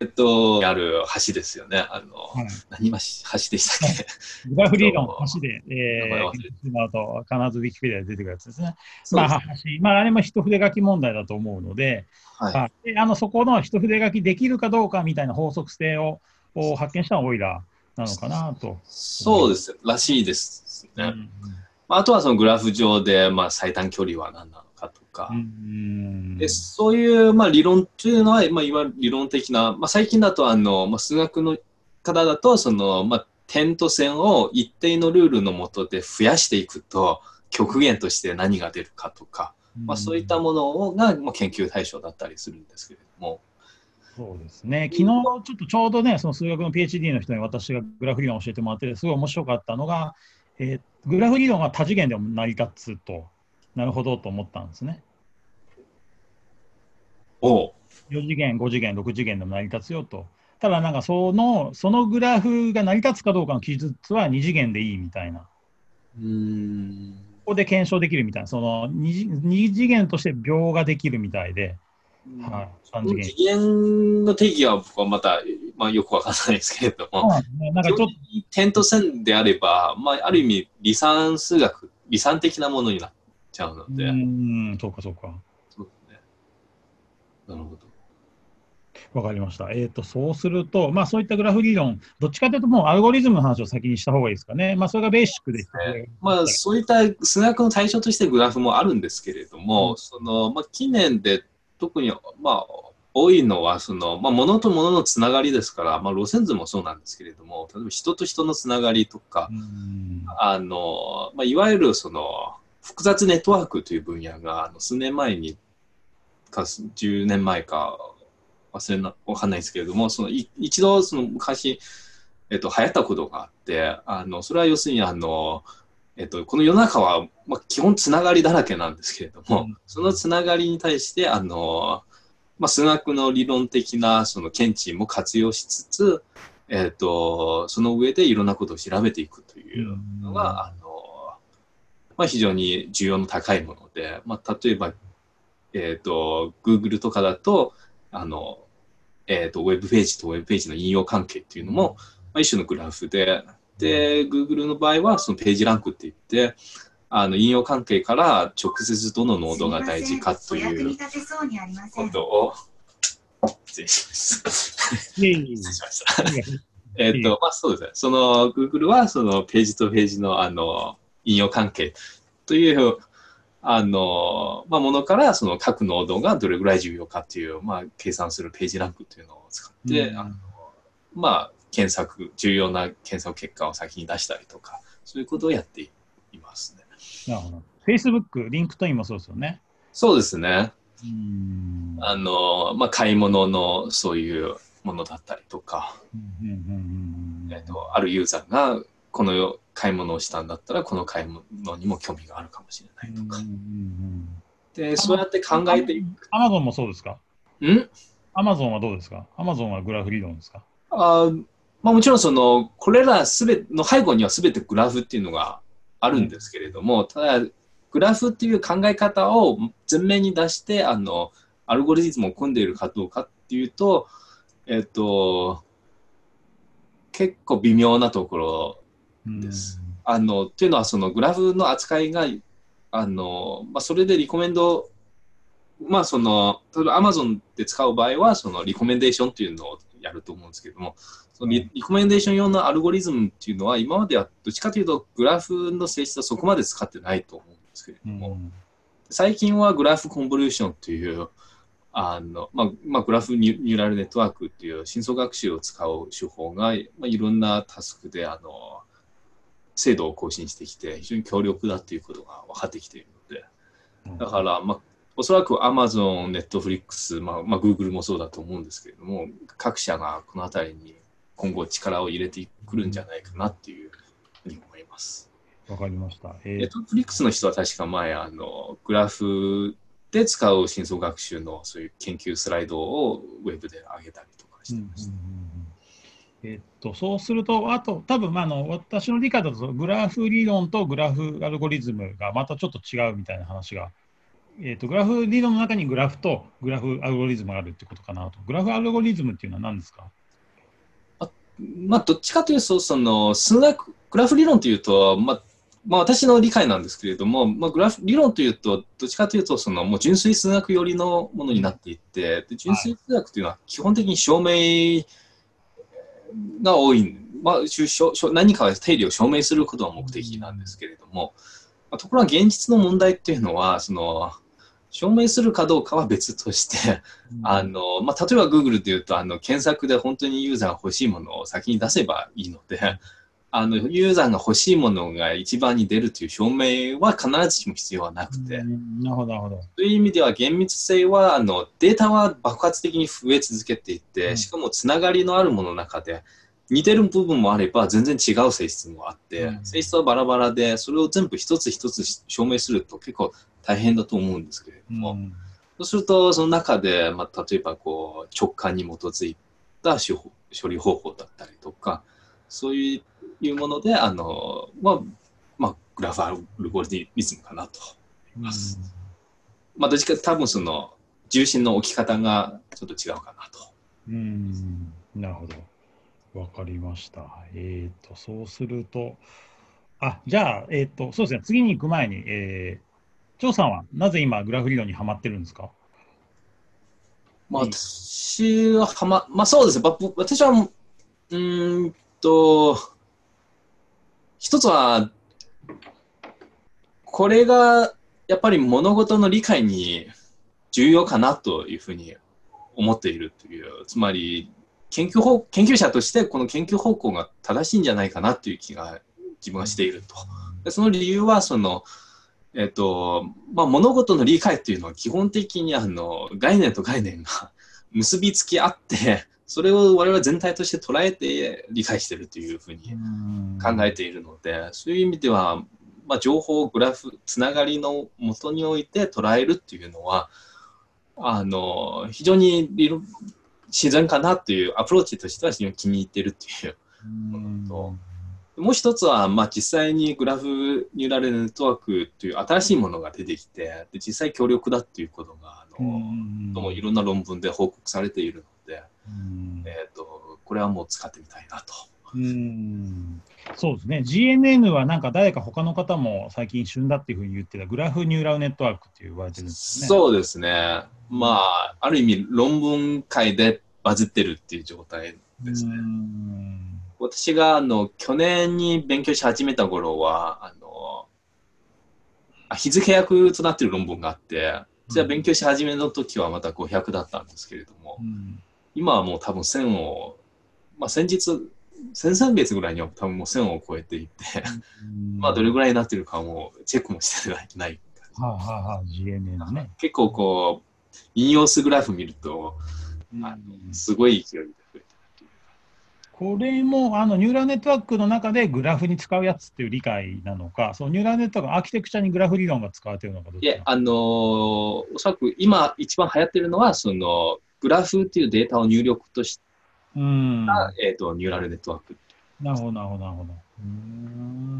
えっと、ある橋ですよね。あの、はい何橋橋でしたっけ？グラフ理論の橋で、*laughs* えー、検索してもらうと必ずウィキペディアで出てくるやつですね。そうまあ、橋、まあ、あれも一筆書き問題だと思うので、はいはいであのそこの一筆書きできるかどうかみたいな法則性をを発見したのはオイラーなのかなと。そうです。らしいですね。うんまああとはそのグラフ上で、まあ、最短距離は何なのか。でそういう、まあ、理論というのは、まあ、いわゆる理論的な、まあ、最近だとあの、まあ、数学の方だとその、まあ、点と線を一定のルールのもとで増やしていくと極限として何が出るかとか、まあ、そういったものが、まあ、研究対象だったりするんですけれども。そうですね、昨日ちょっとちょうどね、その数学の PhD の人に私がグラフ理論を教えてもらって、すごい面白かったのが、えーグラフ理論は多次元でも成り立つと、なるほどと思ったんですね。お4次元、5次元、6次元でも成り立つよと。ただ、なんかその、そのグラフが成り立つかどうかの記述は2次元でいいみたいな。うん。ここで検証できるみたいな、その 2, 二次元として描ができるみたいで、はい、3次元。次元の定義は僕はまた、まあ、よくわからないですけれども、ねなんかちょっと、点と線であれば、まあ、ある意味、離散数学、離散的なものになっちゃうのうで、ーん、そうかそうか。なるほど。わかりました。えっ、と、そうすると、まあそういったグラフ理論、どっちかというともうアルゴリズムの話を先にした方がいいですかね。まあそれがベーシックで。まあ、そういった数学の対象としてグラフもあるんですけれども、うんそのまあ、近年で特に、まあ、多いのはその、まあ、物と物のつながりですから、まあ、路線図もそうなんですけれども、例えば人と人のつながりとかう、んあのまあ、いわゆるその複雑ネットワークという分野があの数年前にか10年前か忘れなわかんないですけれどもそのい一度その昔、えっと、流行ったことがあってあのそれは要するにあの、えっと、この世の中は、まあ、基本つながりだらけなんですけれども、うん。そのつながりに対してあの、まあ、数学の理論的なその見地も活用しつつ、えっと、その上でいろんなことを調べていくというのが、あのまあ、非常に需要の高いもので、まあ、例えば、えっと Google とかだとあの、えっとウェブページとウェブページの引用関係っていうのも、まあ、一種のグラフでで Google の場合はそのページランクって言ってあの引用関係から直接どのノードが大事かということを失礼します。いえいえいえ失礼しました。えっと、まあそうですね。その Google はそのページとページのあの引用関係というあの、まあ、ものからその各ノードがどれぐらい重要かっていう、まあ、計算するページランクというのを使って、うんあのまあ、検索、重要な検索結果を先に出したりとか、そういうことをやっていますね。なるほど。Facebook、 LinkedIn もそうですよね。そうですね。うんあの、まあ、買い物のそういうものだったりとか、うんうんうんうんえっと、あるユーザーがこの買い物をしたんだったら、この買い物にも興味があるかもしれないとか。で、そうやって考えていく。アマゾンもそうですか？ん？アマゾンはどうですか？アマゾンはグラフ理論ですか？あまあ、もちろんその、これらすべの背後にはすべてグラフっていうのがあるんですけれども、ただ、グラフっていう考え方を前面に出して、あの、アルゴリズムを組んでいるかどうかっていうと、えっと、結構微妙なところです。あの、っていうのは、そのグラフの扱いが、あの、まあ、それでリコメンド、まあ、その、例えば Amazon で使う場合は、そのリコメンデーションっていうのをやると思うんですけども、そのリリコメンデーション用のアルゴリズムっていうのは、今まではどっちかというと、グラフの性質はそこまで使ってないと思うんですけれども、うん。最近はグラフコンボリューションという、あのまあまあ、グラフニュニューラルネットワークっていう深層学習を使う手法が、まあ、いろんなタスクであの精度を更新してきて、非常に強力だということが分かってきているので、だから、まあ、おそらく Amazon、Netflix、まあまあ、Google もそうだと思うんですけれども、各社がこのあたりに今後力を入れてくるんじゃないかなっていうふうに思います。わかりました。えーネットフリックスの人は確か前、あの、グラフで使う深層学習のそういう研究スライドをウェブで上げたりとかしてました。えっと、そうすると、あと、多分まあの私の理解だと、グラフ理論とグラフアルゴリズムがまたちょっと違うみたいな話が、えっと、グラフ理論の中にグラフとグラフアルゴリズムがあるってことかなと。グラフアルゴリズムっていうのは何ですか？まあ、どっちかというと、その、数学、グラフ理論というと、まあ、まあ、私の理解なんですけれども、まあ、グラフ理論というと、どっちかというと、その、もう純粋数学寄りのものになっていって、で純粋数学というのは基本的に証明が多い、まあ、何か定理を証明することが目的なんですけれども、まあところが現実の問題っていうのは、その、証明するかどうかは別として、あのまあ、例えば Google でいうとあの検索で本当にユーザーが欲しいものを先に出せばいいのであのユーザーが欲しいものが一番に出るという証明は必ずしも必要はなくて、うんなるほど、なるほど。という意味では厳密性はあのデータは爆発的に増え続けていって、うんしかもつながりのあるものの中で似てる部分もあれば全然違う性質もあって、うん性質はバラバラでそれを全部一つ一つ証明すると結構大変だと思うんですけれども。うんそうすると、その中で、まあ、例えばこう直感に基づいた処処理方法だったりとか、そういうもので、あのまあまあ、グラフアルゴリズムかなと思います。まあ、どっちか多分その重心の置き方がちょっと違うかなと。うんなるほど。わかりました。えっ、ー、と、そうすると、あ、じゃあ、えっ、ー、と、そうですね、次に行く前に、えー、張さんはなぜ今、グラフ理論にはまってるんですか？まあ、私ははま、まあそうですね、私は、うんと、一つは、これがやっぱり物事の理解に重要かなというふうに思っているという、つまり研究法研究者としてこの研究方向が正しいんじゃないかなという気が自分はしていると。でその理由はその、えっとまあ、物事の理解というのは基本的にあの概念と概念が結びつき合ってそれを我々全体として捉えて理解しているというふうに考えているのでそういう意味では、まあ、情報グラフつながりのもとにおいて捉えるっていうのはあの非常に自然かなっていうアプローチとしては非常に気に入ってるっていう。ものと。もう一つは、まあ、実際にグラフニューラルネットワークという新しいものが出てきて、で実際強力だっていうことが、あの、ともいろんな論文で報告されているので、えっ、ー、と、これはもう使ってみたいなと。うんそうですね、GNN はなんか誰か他の方も最近旬だっていうふうに言ってたグラフニューラルネットワークって言われてるんですね。そうですね。まあ、ある意味論文会でバズってるっていう状態ですね。私があの去年に勉強し始めた頃は、あのあ日付役となっている論文があって、じゃあ勉強し始めの時はまた500だったんですけれども、うん、今はもう多分1000を、まあ、先日、先々月ぐらいには多分もう1000を超えていて、まあどれぐらいになってるかもチェックもしてない。ないはあはあ、GNN ね。結構こう、引用数グラフ見ると、あのすごい勢いでこれもあのニューラルネットワークの中でグラフに使うやつっていう理解なのか、そのニューラルネットワークアーキテクチャにグラフ理論が使われているのかいや、あのー、おそらく今一番流行ってるのは、そのグラフっていうデータを入力とした、えーと、ニューラルネットワーク。なるほど、なるほど、なるほど。うん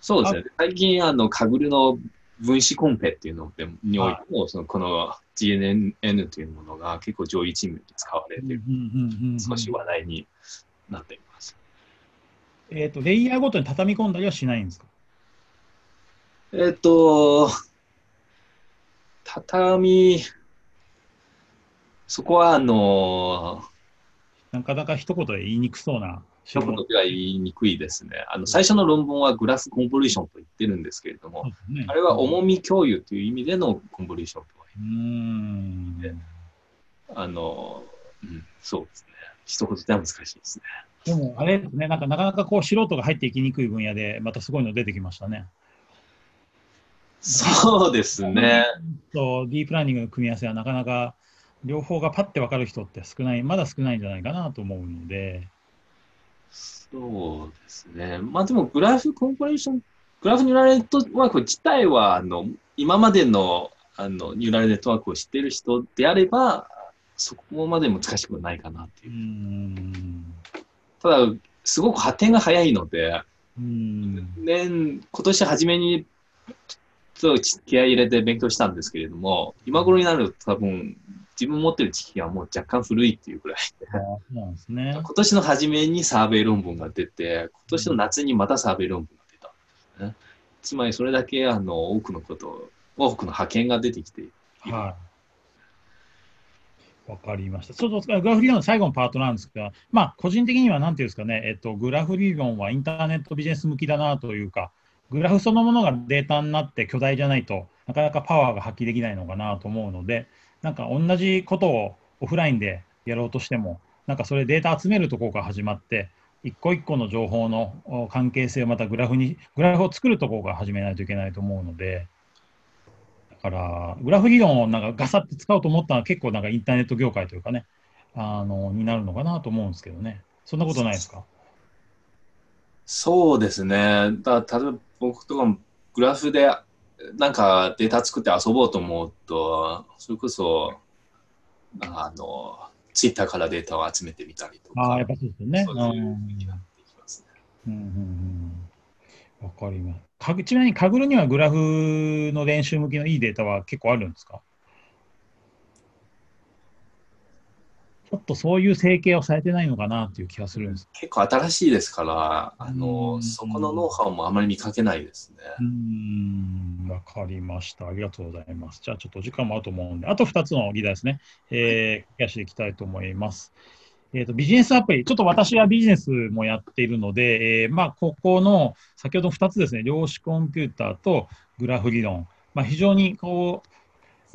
そうですね。最近、あの、カグルの分子コンペっていうのにおいても、そのこの GNN というものが結構上位チームに使われている、少し話題になっています。えっ、ー、と、レイヤーごとに畳み込んだりはしないんですか？えっ、ー、と、畳、そこはあのなかなか一言で言いにくそうな一言では言いにくいですね。あの最初の論文はグラフコンボリューションと言ってるんですけれども、ね、あれは重み共有という意味でのコンボリューションとは言ってあの、うん、そうですね。一言では難しいですね。でも、あれですね、なんかなかなかこう素人が入っていきにくい分野で、またすごいの出てきましたね。そうですね。とディープラーニングの組み合わせはなかなか両方がパッて分かる人って少ない、まだ少ないんじゃないかなと思うので。そうですね。まあでも、グラフコンポレーション、グラフニューラルネットワーク自体は、あの、今までのあのニューラルネットワークを知っている人であれば、そこまで難しくはないかなっていう。うただ、すごく発展が早いので、年、今年初めにと気合い入れて勉強したんですけれども、今頃になると多分、自分持ってる知識はもう若干古いっていうくらいで、なんですね、今年の初めにサーベイ論文が出て、今年の夏にまたサーベイ論文が出たんですね。つまりそれだけあの多くのこと、多くの派遣が出てきている。はいわかりました。ちょっとグラフ理論の最後のパートなんですが、まあ、個人的にはなんていうんですかね、えっと、グラフ理論はインターネットビジネス向きだなというか、グラフそのものがデータになって巨大じゃないとなかなかパワーが発揮できないのかなと思うので、なんか同じことをオフラインでやろうとしても、なんかそれデータ集めるところから始まって、一個一個の情報の関係性をまたグラフに、グラフを作るところから始めないといけないと思うので、だから、グラフ理論をなんかガサって使おうと思ったのは結構なんかインターネット業界というかね、あの、になるのかなと思うんですけどね。そんなことないですか？そうですね。だ例えば僕とかもグラフでなんかデータ作って遊ぼうと思うと、それこそ、あの、ツイッターからデータを集めてみたりとか。ああ、やっぱそうですよね。そういう風になってきますね。うんうんうん。わかります。かぐちなみに、カグルにはグラフの練習向きのいいデータは結構あるんですか？ちょっとそういう整形をされてないのかなっていう気がするんです。結構新しいですから、あうの、んそこのノウハウもあまり見かけないですね。うーん、わかりました。ありがとうございます。じゃあ、ちょっとお時間もあると思うんで、あと2つの議題ですね。えー、増やしていきたいと思います。えーと、ビジネスアプリ、ちょっと私はビジネスもやっているので、えーまあ、ここの先ほど2つですね、量子コンピューターとグラフ理論、まあ、非常にこう、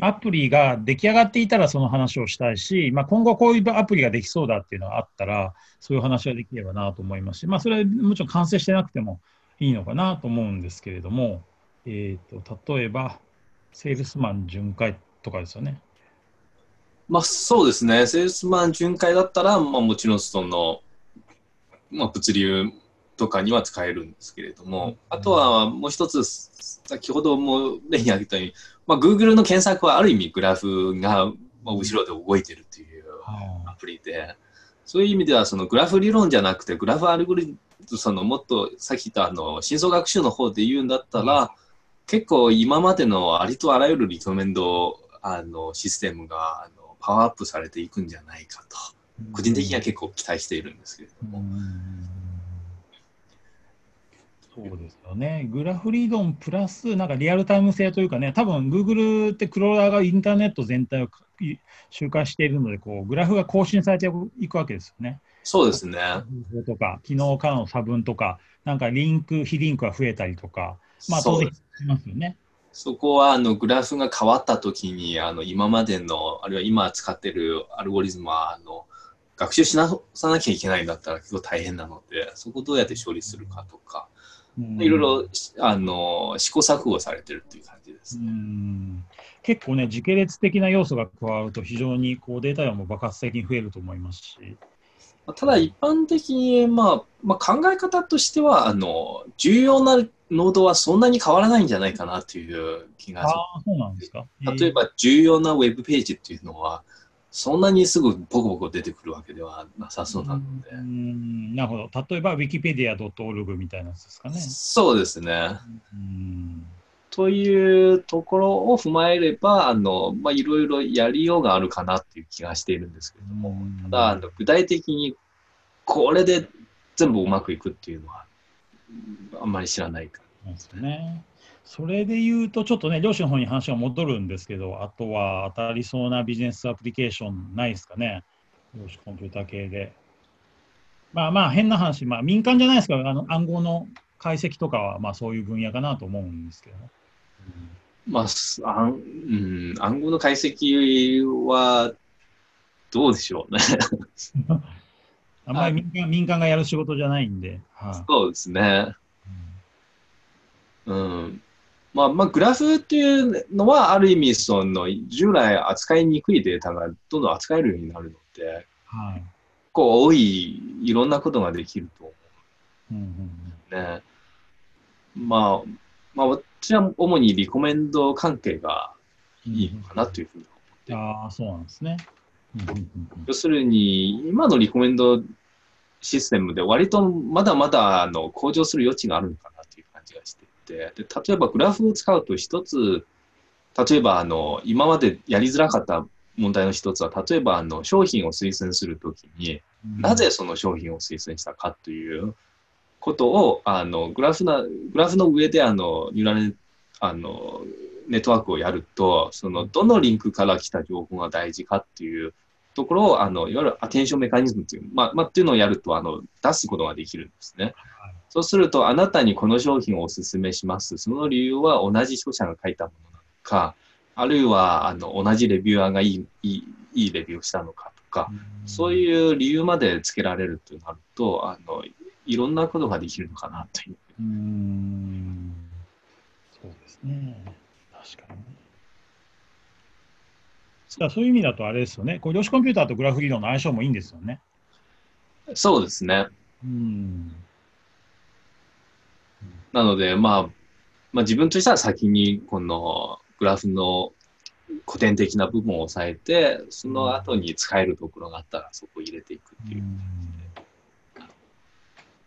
アプリが出来上がっていたらその話をしたいし、まあ、今後こういうアプリができそうだっていうのがあったら、そういう話ができればなと思いますし、まあ、それはもちろん完成してなくてもいいのかなと思うんですけれども、えー、と例えば、セールスマン巡回とかですよね。まあそうですね、セールスマン巡回だったら、まあもちろんその、まあ物流とかには使えるんですけれども、うん。あとはもう一つ、先ほども例に挙げたように、まあ Google の検索はある意味グラフがまあ後ろで動いてるというアプリで、そういう意味ではそのグラフ理論じゃなくて、グラフアルゴリズム、そのもっとさっき言ったあの深層学習の方で言うんだったら、結構今までのありとあらゆるリコメンドあのシステムがあのパワーアップされていくんじゃないかと、個人的には結構期待しているんですけれども。そうですよね。グラフ理論プラス、なんかリアルタイム性というかね、多分 Google ってクローラーがインターネット全体を周回しているので、こうグラフが更新されていくわけですよね。そうですね。とか、昨日からの差分とか、なんかリンク、非リンクが増えたりとか、まあ当然しますよね。そこはあのグラフが変わったときにあの今までのあるいは今使っているアルゴリズムはあの学習しなさなきゃいけないんだったら結構大変なのでそこをどうやって処理するかとか、いろいろあの試行錯誤されてるっていう感じです、ね、結構ね時系列的な要素が加わると非常にこうデータ量も爆発的に増えると思いますし。ただ一般的に、まあまあ、考え方としてはあの重要なノードはそんなに変わらないんじゃないかなという気がする。あそうなんですか。例えば重要なウェブページっていうのは、そんなにすぐボコボコ出てくるわけではなさそうなので。うんなるほど。例えば wikipedia.org みたいなやつですかね。そうですね。うんというところを踏まえれば、あの、まあ、いろいろやりようがあるかなっていう気がしているんですけれども、ただ、あの具体的にこれで全部うまくいくっていうのは、あんまり知らないから。ですね。それで言うと、ちょっとね、漁師の方に話が戻るんですけど、あとは当たりそうなビジネスアプリケーションないですかね、漁師コンピューター系で。まあまあ、変な話、まあ、民間じゃないですけど、あの暗号の解析とかは、まあ、そういう分野かなと思うんですけど、まあ、あんうん、暗号の解析は、どうでしょうね。*laughs* あんまり民間民間がやる仕事じゃないんで。はあ、そうですね。うん。まあ、まあ、グラフっていうのは、ある意味、その、従来扱いにくいデータがどんどん扱えるようになるので、はい。こう、多い、いろんなことができると思う。うんうん、ね。まあ、まあ、私は主にリコメンド関係がいいのかなというふうに思って、うん、ああ、そうなんですね。要するに、今のリコメンドシステムで割とまだまだあの向上する余地があるのかなという感じがしていて、で例えばグラフを使うと一つ、例えばあの今までやりづらかった問題の一つは、例えばあの商品を推薦するときに、なぜその商品を推薦したかということをあのグラフなグラフの上であのニューラルあのネットワークをやると、そのどのリンクから来た情報が大事かっていうところを、あのいわゆるアテンションメカニズムっていう、まあまあ、っていうのをやるとあの出すことができるんですね。はい、そうすると、あなたにこの商品をお勧めします。その理由は同じ著者が書いたものなのか、あるいはあの同じレビュアーがいいいいいいレビューをしたのかとか、そういう理由までつけられるとなると、あのいろんなことができるのかなという。うんそうですね。確かに。そういう意味だとあれですよね。こう量子コンピューターとグラフ理論の相性もいいんですよね。そうですね。うん。なので、まあ、まあ、自分としては先にこのグラフの古典的な部分を押さえて、その後に使えるところがあったらそこを入れていくっていう。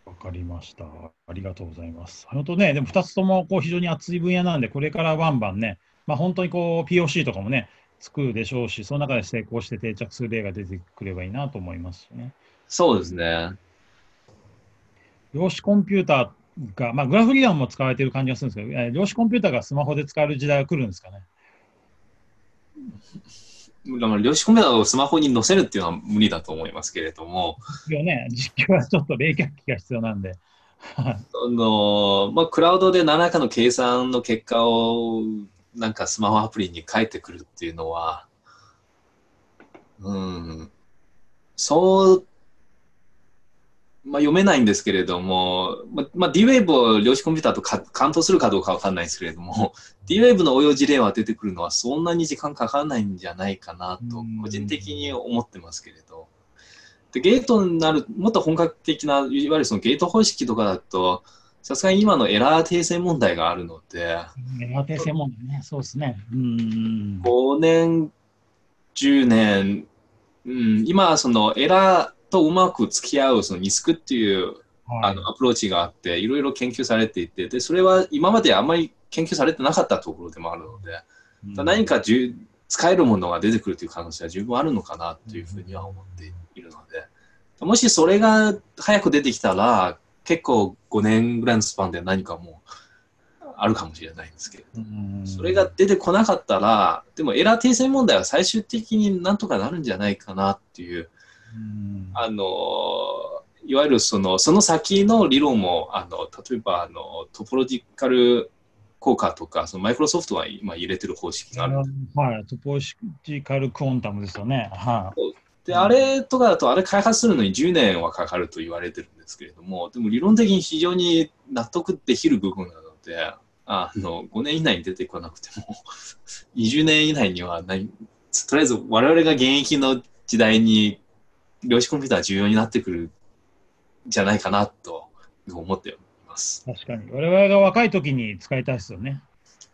わかりました。ありがとうございます。本当ね、でも2つともこう非常に熱い分野なんで、これからバンバンね、まあ、本当にこう POC とかもね、作るでしょうし、その中で成功して定着する例が出てくればいいなと思いますね。そうですね。量子コンピューターが、まあ、グラフ理論も使われている感じがするんですけど、え量子コンピューターがスマホで使える時代が来るんですかね？だから量子コンピューターをスマホに載せるっていうのは無理だと思いますけれども。ね、実況はちょっと冷却器が必要なんで。あのまあ、クラウドで何らかの計算の結果をなんかスマホアプリに返ってくるっていうのは、うん、そうまあ、読めないんですけれども、ままあ、D-Wave を量子コンピューターとか関東するかどうかわかんないですけれども、*laughs* D-Wave の応用事例は出てくるのはそんなに時間かからないんじゃないかなと、個人的に思ってますけれど。でゲートになる、もっと本格的な、いわゆるそのゲート方式とかだと、さすがに今のエラー訂正問題があるので、エラー訂正問題ね、そうですね。うん5年、10年、うん、今、そのエラー、とうまく付き合うそのリスクっていう、はい、あのアプローチがあって、いろいろ研究されていて、で、それは今まであんまり研究されてなかったところでもあるので、うん、何かじゅ使えるものが出てくるという可能性は十分あるのかなというふうには思っているので、もしそれが早く出てきたら、結構5年ぐらいのスパンで何かもうあるかもしれないんですけれど、それが出てこなかったら、でもエラー訂正問題は最終的になんとかなるんじゃないかなっていうあのいわゆるそのその先の理論もあの例えばあのトポロジカル効果とかそのマイクロソフトは今入れてる方式がある。はい、トポロジカルクオンタムですよね。はい、であれとかだとあれ開発するのに10年はかかると言われてるんですけれどもでも理論的に非常に納得できる部分なのであの5年以内に出てこなくても *laughs* 20年以内にはない。とりあえず我々が現役の時代に量子コンピューター重要になってくるじゃないかなと思っています。確かに。我々が若い時に使いたいですよね。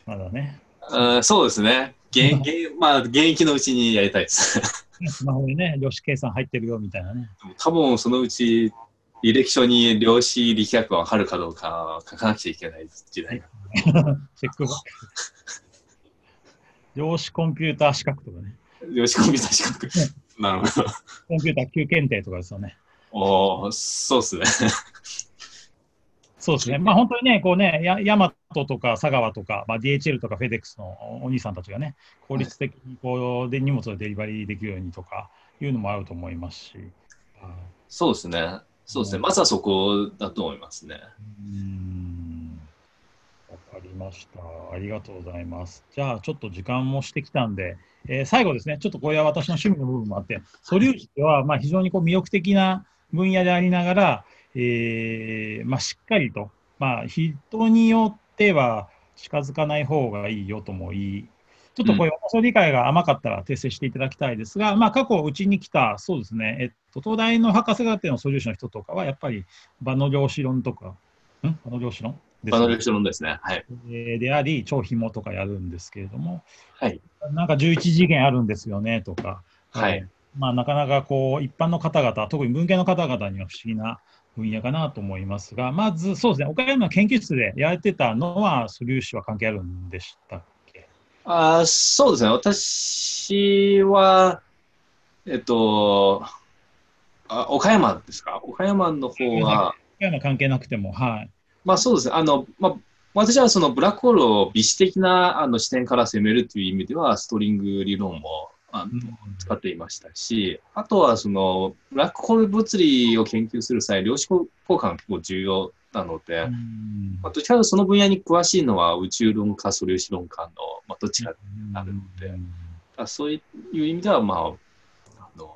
まだね。あそうですね。現 *laughs* 現まあ、現役のうちにやりたいです。スマホにね、量子計算入ってるよみたいなね。多分そのうち履歴書に量子力学が分かるかどうか書かなくちゃいけない時代が。*laughs* チェックバック。量子コンピューター資格とかね。量子コンピューター資格。*laughs* なるほど。コンピューター級検定とかですよね。おお、そうっすね。そうですね。まあ本当にね、こうね、ヤマトとか佐川とか、まあ、DHL とかフェデックスのお兄さんたちがね、効率的にこうで荷物をデリバリーできるようにとかいうのもあると思いますし。そうですね。そうですね。まずはそこだと思いますね。うんわかりました。ありがとうございます。じゃあ、ちょっと時間もしてきたんで、えー、最後ですね、ちょっとこれは私の趣味の部分もあって、素粒子はまあ非常にこう魅力的な分野でありながら、えーまあ、しっかりと、まあ、人によっては近づかない方がいいよとも言い、ちょっとこういう私の理解が甘かったら訂正していただきたいですが、まあ、過去うちに来た、そうですね、えっと、東大の博士課程の素粒子の人とかは、やっぱり場の量子論とか、ん？場の量子論バナルシ論ですね。はい。であり、超紐とかやるんですけれども、はい。なんか11次元あるんですよねとか、はい。まあ、なかなかこう、一般の方々、特に文系の方々には不思議な分野かなと思いますが、まずそうですね、岡山の研究室でやられてたのは、素粒子は関係あるんでしたっけ？あそうですね、私は、えっと、あ岡山ですか？岡山の方は。岡山関係なくても、はい。まあそうですね。あの、まあ、私はそのブラックホールを微視的なあの視点から攻めるという意味では、ストリング理論もあの使っていましたし、あとはそのブラックホール物理を研究する際、量子交換が結構重要なので、まあ、どちらかとその分野に詳しいのは宇宙論か素粒子論かの、まあ、どちらになるので、あそういう意味では、まあ、あの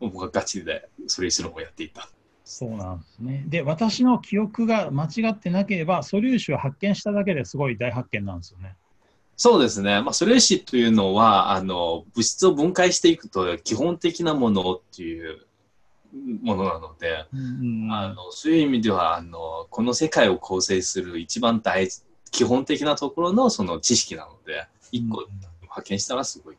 僕はガチで素粒子論をやっていたそうなんですね。で、私の記憶が間違ってなければ、素粒子を発見しただけですごい大発見なんですよね。そうですね。まあ、素粒子というのは、あの、物質を分解していくと基本的なものっていうものなので、うんあのそういう意味では、あの、この世界を構成する一番大基本的なところのその知識なので、1個発見したらすごい。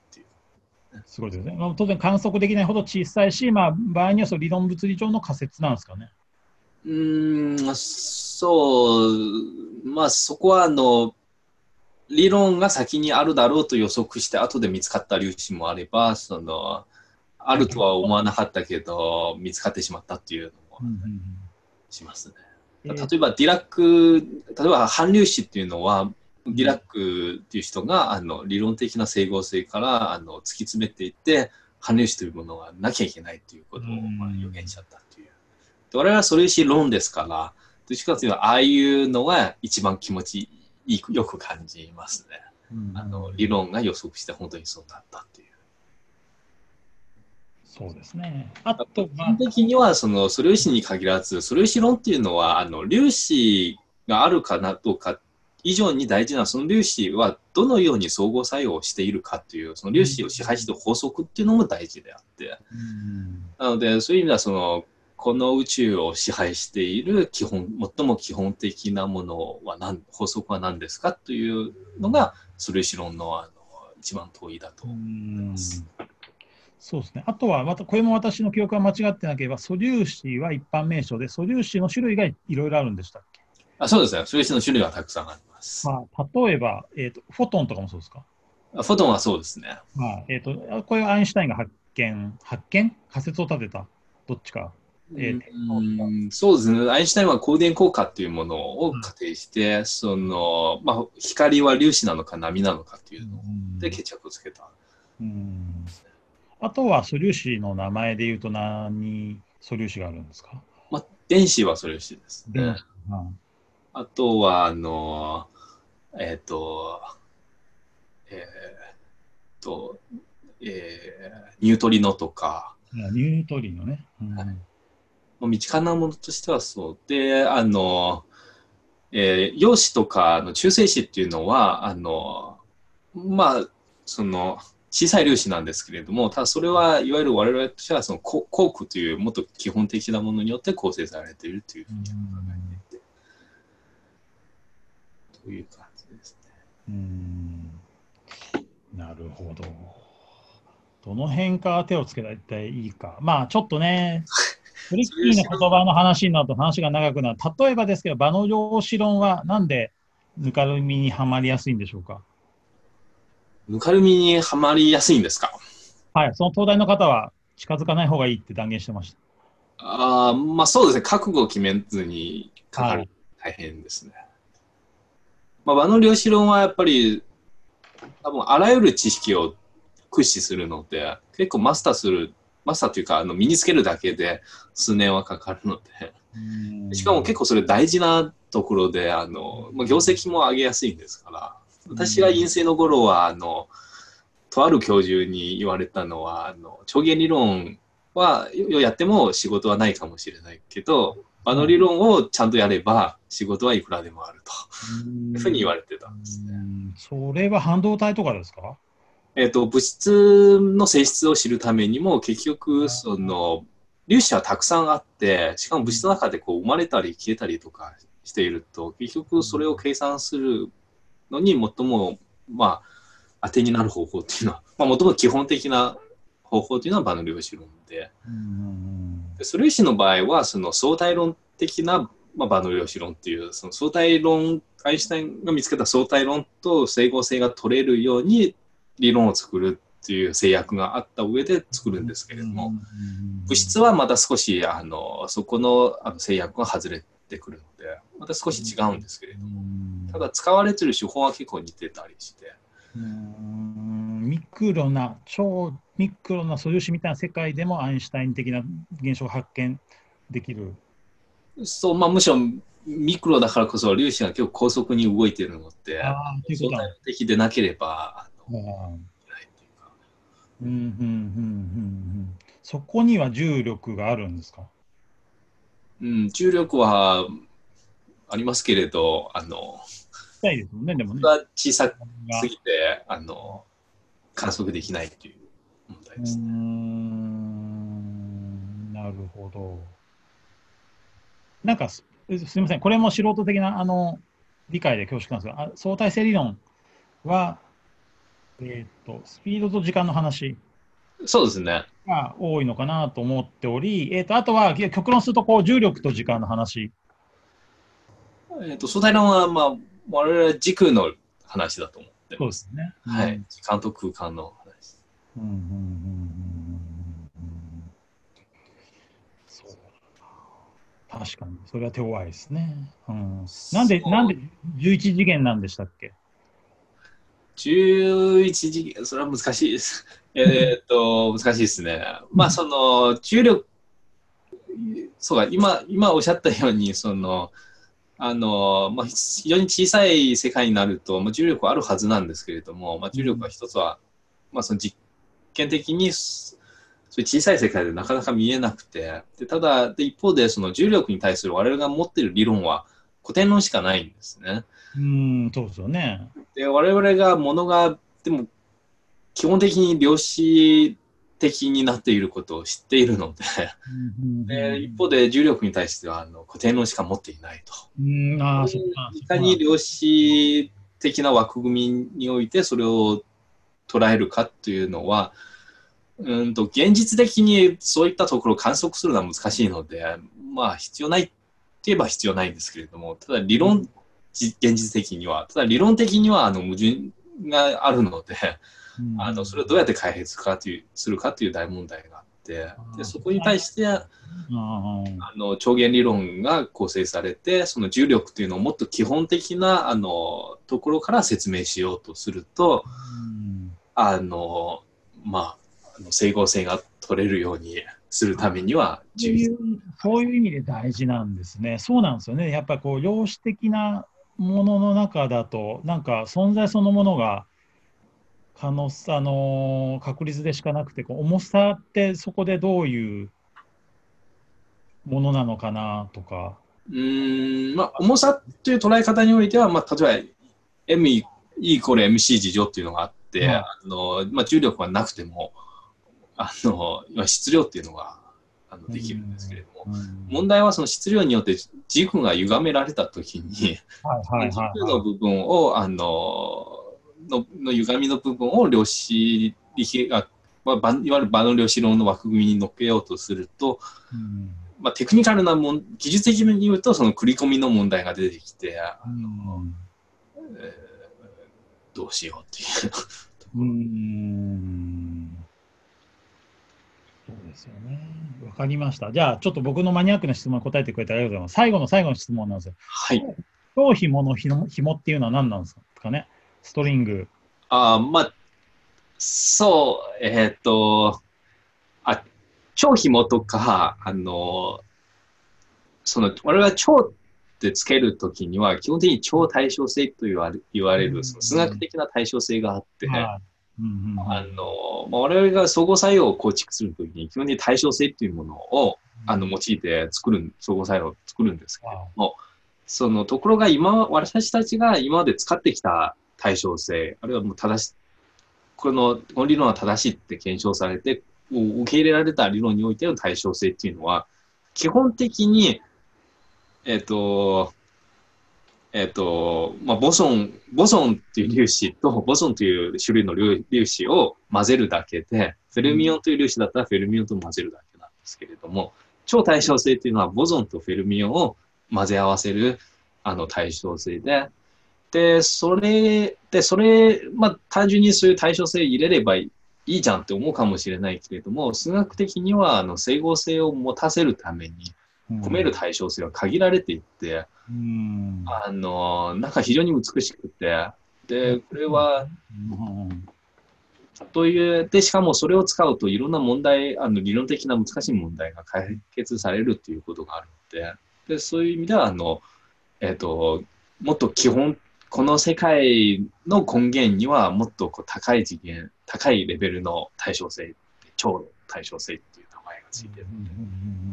すごいですね。まあ、当然観測できないほど小さいし、まあ、場合にはその理論物理上の仮説なんですかね。うーん、そう、まあそこはあの、理論が先にあるだろうと予測して、後で見つかった粒子もあれば、その、あるとは思わなかったけど、見つかってしまったっていうのもしますね。えー例えばディラック、例えば反粒子っていうのは、ディラックっていう人があの理論的な整合性からあの突き詰めていって、反粒子というものがなきゃいけないっていうことをうんまあ予言しちゃったっていう。で我々はそれ理論ですから、どっちかというと、ああいうのが一番気持ちいいよく感じますね。うんあの理論が予測して本当にそうだったっていう。そうですね。あと、まあ基本的にはその素粒子に限らず、素粒子論っていうのはあの粒子があるかなどうか以上に大事なその粒子はどのように相互作用をしているかっていうその粒子を支配している法則っていうのも大事であって、うんなのでそういう意味ではそのこの宇宙を支配している基本最も基本的なものは何法則は何ですかというのが素粒子論のあの一番遠いだと思います。そうですね。あとは、またこれも私の記憶が間違ってなければ、素粒子は一般名称で、素粒子の種類がいろいろあるんでしたっけ、あそうですね。素粒子の種類はたくさんあります。まあ、例えば、えーと、フォトンとかもそうですか、フォトンはそうですね。まあえー、とこれはアインシュタインが発見、発見？仮説を立てた、どっちか？えーうんそうですね。アインシュタインは光電効果っていうものを仮定して、その、まあ、光は粒子なのか波なのかっていうので決着をつけた。うんあとは素粒子の名前で言うと何素粒子があるんですか、まあ、電子は素粒子ですね。うんあとは、あの、えっ、と、えっ、と、えーニュートリノとか、ニュートリノね。うんはいもう身近なものとしてはそう。で、あの、えー陽子とかの中性子っていうのは、あの、まあ、その、小さい粒子なんですけれども、ただそれはいわゆる我々としてはそのココークというもっと基本的なものによって構成されているというふうに考えていて、という感じですね。うんなるほど。どの辺から手をつけたらいいか。まあちょっとね、*laughs* トリッキーな言葉の話になると話が長くなる。例えばですけど、場の量子論はなんでぬかるみにはまりやすいんでしょうか？ぬかるみにはまりやすいんですか？はい、その東大の方は近づかない方がいいって断言してました。ああ、まあそうですね。覚悟を決めずにかかるはい大変ですね。まあ、和の量子論はやっぱり、多分あらゆる知識を駆使するので、結構マスターする、マスターというか、あの身につけるだけで数年はかかるので、しかも結構それ大事なところで、あの、まあ、業績も上げやすいんですから、私が院生の頃は、あの、とある教授に言われたのは、あの、超弦理論はよやっても仕事はないかもしれないけど、あの理論をちゃんとやれば仕事はいくらでもあると。いうふうに言われてたんですね。うん。それは半導体とかですか？えっ、と、物質の性質を知るためにも結局、その、粒子はたくさんあって、しかも物質の中でこう生まれたり消えたりとかしていると、結局それを計算するのに最も、まあ、当てになる方法っていうのは、まあ、最も基本的な方法というのは場の量子論で、うんで素粒子の場合は、その相対論的な、まあ、場の量子論っていう、その相対論、アインシュタインが見つけた相対論と整合性が取れるように理論を作るっていう制約があった上で作るんですけれども、物質はまた少しあのそこのあの制約が外れてくるので、また少し違うんですけれども、ただ使われてる手法は結構似てたりして、うんミクロな、超ミクロな素粒子みたいな世界でもアインシュタイン的な現象を発見できる。そうまあ、むしろミクロだからこそ粒子が結構高速に動いているので、ああ、ということだ。相対論的でなければあのうんうんうんうんうんうんそこには重力があるんですか？うん、重力はありますけれど、あの、したいですもんね、でもね。が小さがすぎて、あの、観測できないっていう問題うーですね。んなるほど。なんかす、すみません、これも素人的なあの理解で恐縮なんですが、あ相対性理論は、えっ、と、スピードと時間の話そうですね。が多いのかなと思っており、えっ、と、あとは極論すると、こう、重力と時間の話。えっ、と、相対論は、まあ、我々は軸の話だと思ってそうま。ですすね。はい。時間と空間の話。うんうんうんうんそう確かに、それは手強いですね。うん、なんで、なんで11次元なんでしたっけ？11次元、それは難しいです。*laughs* えっと、難しいですね。まあ、その、重力、そうか、今、今おっしゃったように、その、あの、まあ、非常に小さい世界になると、まあ、重力はあるはずなんですけれども、まあ、重力は一つは、まあ、その実験的に、そういう小さい世界でなかなか見えなくて、でただ、で一方で、その重力に対する我々が持っている理論は古典論しかないんですね。うん、そうですよね。で我々がものがでも基本的に量子的になっていることを知っているのでで一方で重力に対してはあの固定論しか持っていないと。うん、ああ、そうか。いかに量子的な枠組みにおいてそれを捉えるかというのはうんと現実的にそういったところを観測するのは難しいのでまあ必要ないって言えば必要ないんですけれどもただ理論じ現実的にはただ理論的にはあの矛盾があるのでうんあのそれをどうやって解決かというするかという大問題があってでそこに対してああの超弦理論が構成されてその重力というのをもっと基本的なあのところから説明しようとするとあのまあ整合性が取れるようにするためにはそういうそういう意味で大事なんですね。そうなんですよね。やっぱりこう量子的なものの中だと、なんか存在そのものが可能あのー確率でしかなくてこう、重さってそこでどういうものなのかなとか。うーんまあ重さという捉え方においては、まあ、例えば M イコール MC 事乗っていうのがあって、はい。あのまあ、重力がなくてもあのまあ質量っていうのがあのできるんですけれども、うん。問題はその質量によって軸が歪められたときに、はいはいはい。軸の部分を、あの、のの歪みの部分を量子力学、まあ、いわゆる場の量子論の枠組みに乗っけようとすると、うんまあ、テクニカルなもん、技術的に言うと、その繰り込みの問題が出てきて、うんえーどうしようっていう。うーんそうですよね。わかりました。じゃあ、ちょっと僕のマニアックな質問に答えてくれてありがとうございます。最後の最後の質問なんですよ。はい。超紐の紐紐っていうのは何なんですか？ねストリング。あーまあ、そう、えーっと、あ、超紐とか、あの、その、我々は超ってつけるときには、基本的に超対称性と言われ言われうん。る、その数学的な対称性があって、あの、まあ、我々が相互作用を構築するときに、基本的に対称性っていうものを、あの、用いて作る、相互作用を作るんですけれども、そのところが今、私たちが今まで使ってきた対称性、あるいはもう正しこのこの理論は正しいって検証されて、受け入れられた理論においての対称性っていうのは、基本的に、えっ、と、えっ、と、まあ、ボソン、ボソンっていう粒子と、ボソンという種類の粒子を混ぜるだけで、フェルミオンという粒子だったらフェルミオンと混ぜるだけなんですけれども、超対称性っていうのはボソンとフェルミオンを混ぜ合わせるあの対称性で、で、それ、で、それ、まあ、単純にそういう対称性入れればいいじゃんって思うかもしれないけれども、数学的には、あの、整合性を持たせるために、込める対称性は限られていって、うん。あの、なんか非常に美しくて、で、これは、うんという、で、しかもそれを使うといろんな問題、あの、理論的な難しい問題が解決されるっていうことがあるので、で、そういう意味では、あの、えっ、と、もっと基本、この世界の根源にはもっとこう高い次元、高いレベルの対称性、超対称性っていう名前がついてる。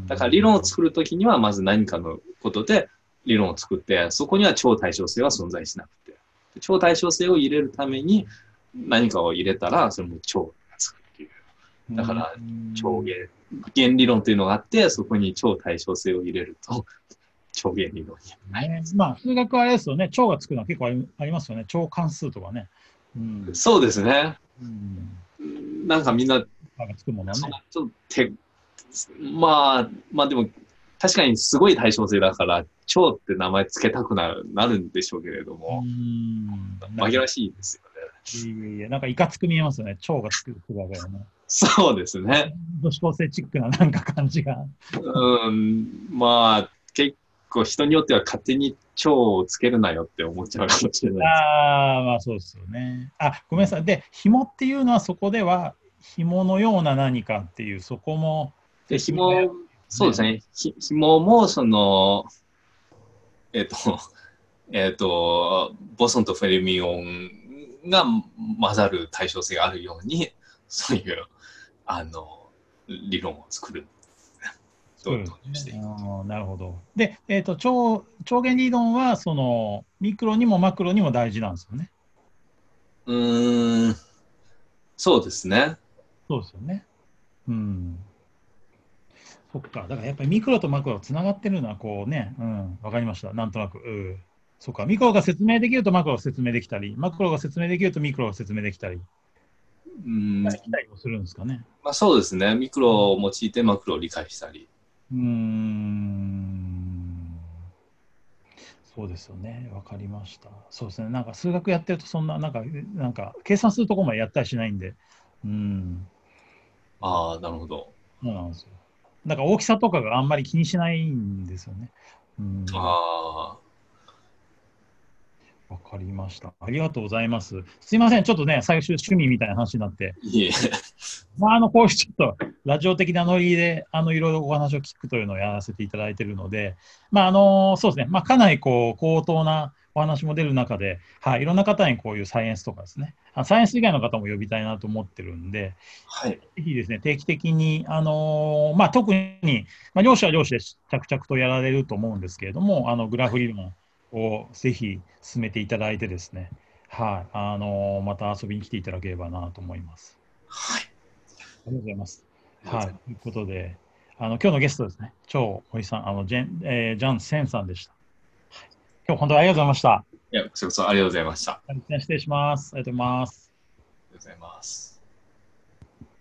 だから理論を作るときには、まず何かのことで理論を作って、そこには超対称性は存在しなくて、超対称性を入れるために何かを入れたら、それも超がつくっていう。だから超弦、弦理論というのがあって、そこに超対称性を入れると、超原理論に。ね、まあ、数学はあれですよね、超がつくのは結構ありますよね、超関数とかね。うん。そうですね。うん。なんかみんな、超がつくものねちょっと手、まあ、まあでも、確かにすごい対称性だから、超って名前つけたくなるなるんでしょうけれどうも、ん。紛らわしいですよね。いえいえ、なんかいかつく見えますよね、超がつくわけだね。そうですね。女子高生チックななんか感じが。うん、まあ、結構人によっては勝手に超をつけるなよって思っちゃうかもしれないああ、まあそうですよね。あ、ごめんなさい。で、紐っていうのはそこでは、紐のような何かっていう、そこも。で。で、紐、そうですね。ひ紐も、その、えっ、と、*laughs* えっ、と、ボソンとフェルミオンが混ざる対称性があるように、そういう、あの、理論を作る。そうどうですねしていくあーなるほど。で、えっ、と超、超弦理論は、その、ミクロにもマクロにも大事なんですよね。うーん、そうですね。そうですよね。うん。そっか。だからやっぱりミクロとマクロつながってるのは、こうね、うん、わかりました。なんとなく。うん。そっか。ミクロが説明できるとマクロが説明できたり、マクロが説明できるとミクロが説明できたり、うん、できたりもするんですかね。まあそうですね。ミクロを用いてマクロを理解したり。うーん。そうですよね。わかりました。そうですね。なんか数学やってると、そんな、なんか、なんか、計算するとこまでやったりしないんで、うん。ああ、なるほど。そうなんですよ。なんか大きさとかがあんまり気にしないんですよね。うん。あわかりました。ありがとうございます。すいません。ちょっとね、最終趣味みたいな話になって、あ、いえ。まあ、あの、こういうちょっと、ラジオ的なノリで、あの、いろいろお話を聞くというのをやらせていただいているので、まあ、あの、そうですね。まあ、かなり、こう、高等なお話も出る中で、はい、いろんな方にこういうサイエンスとかですね、あサイエンス以外の方も呼びたいなと思ってるんで、はい。ぜひですね、定期的に、あのまあ、特に、まあ、漁師は漁師で着々とやられると思うんですけれども、あのグラフ理論をぜひ進めていただいてですね、はい、あのまた遊びに来ていただければなと思います。はい。ありがとうございます。はい、ということで、あの今日のゲストですね、超森さん、あのジェン、えージャン・センさんでした。はい、今日本当にありがとうございました。いや、それこそありがとうございました。あ失礼します。ありがとうございます。りがとうございます。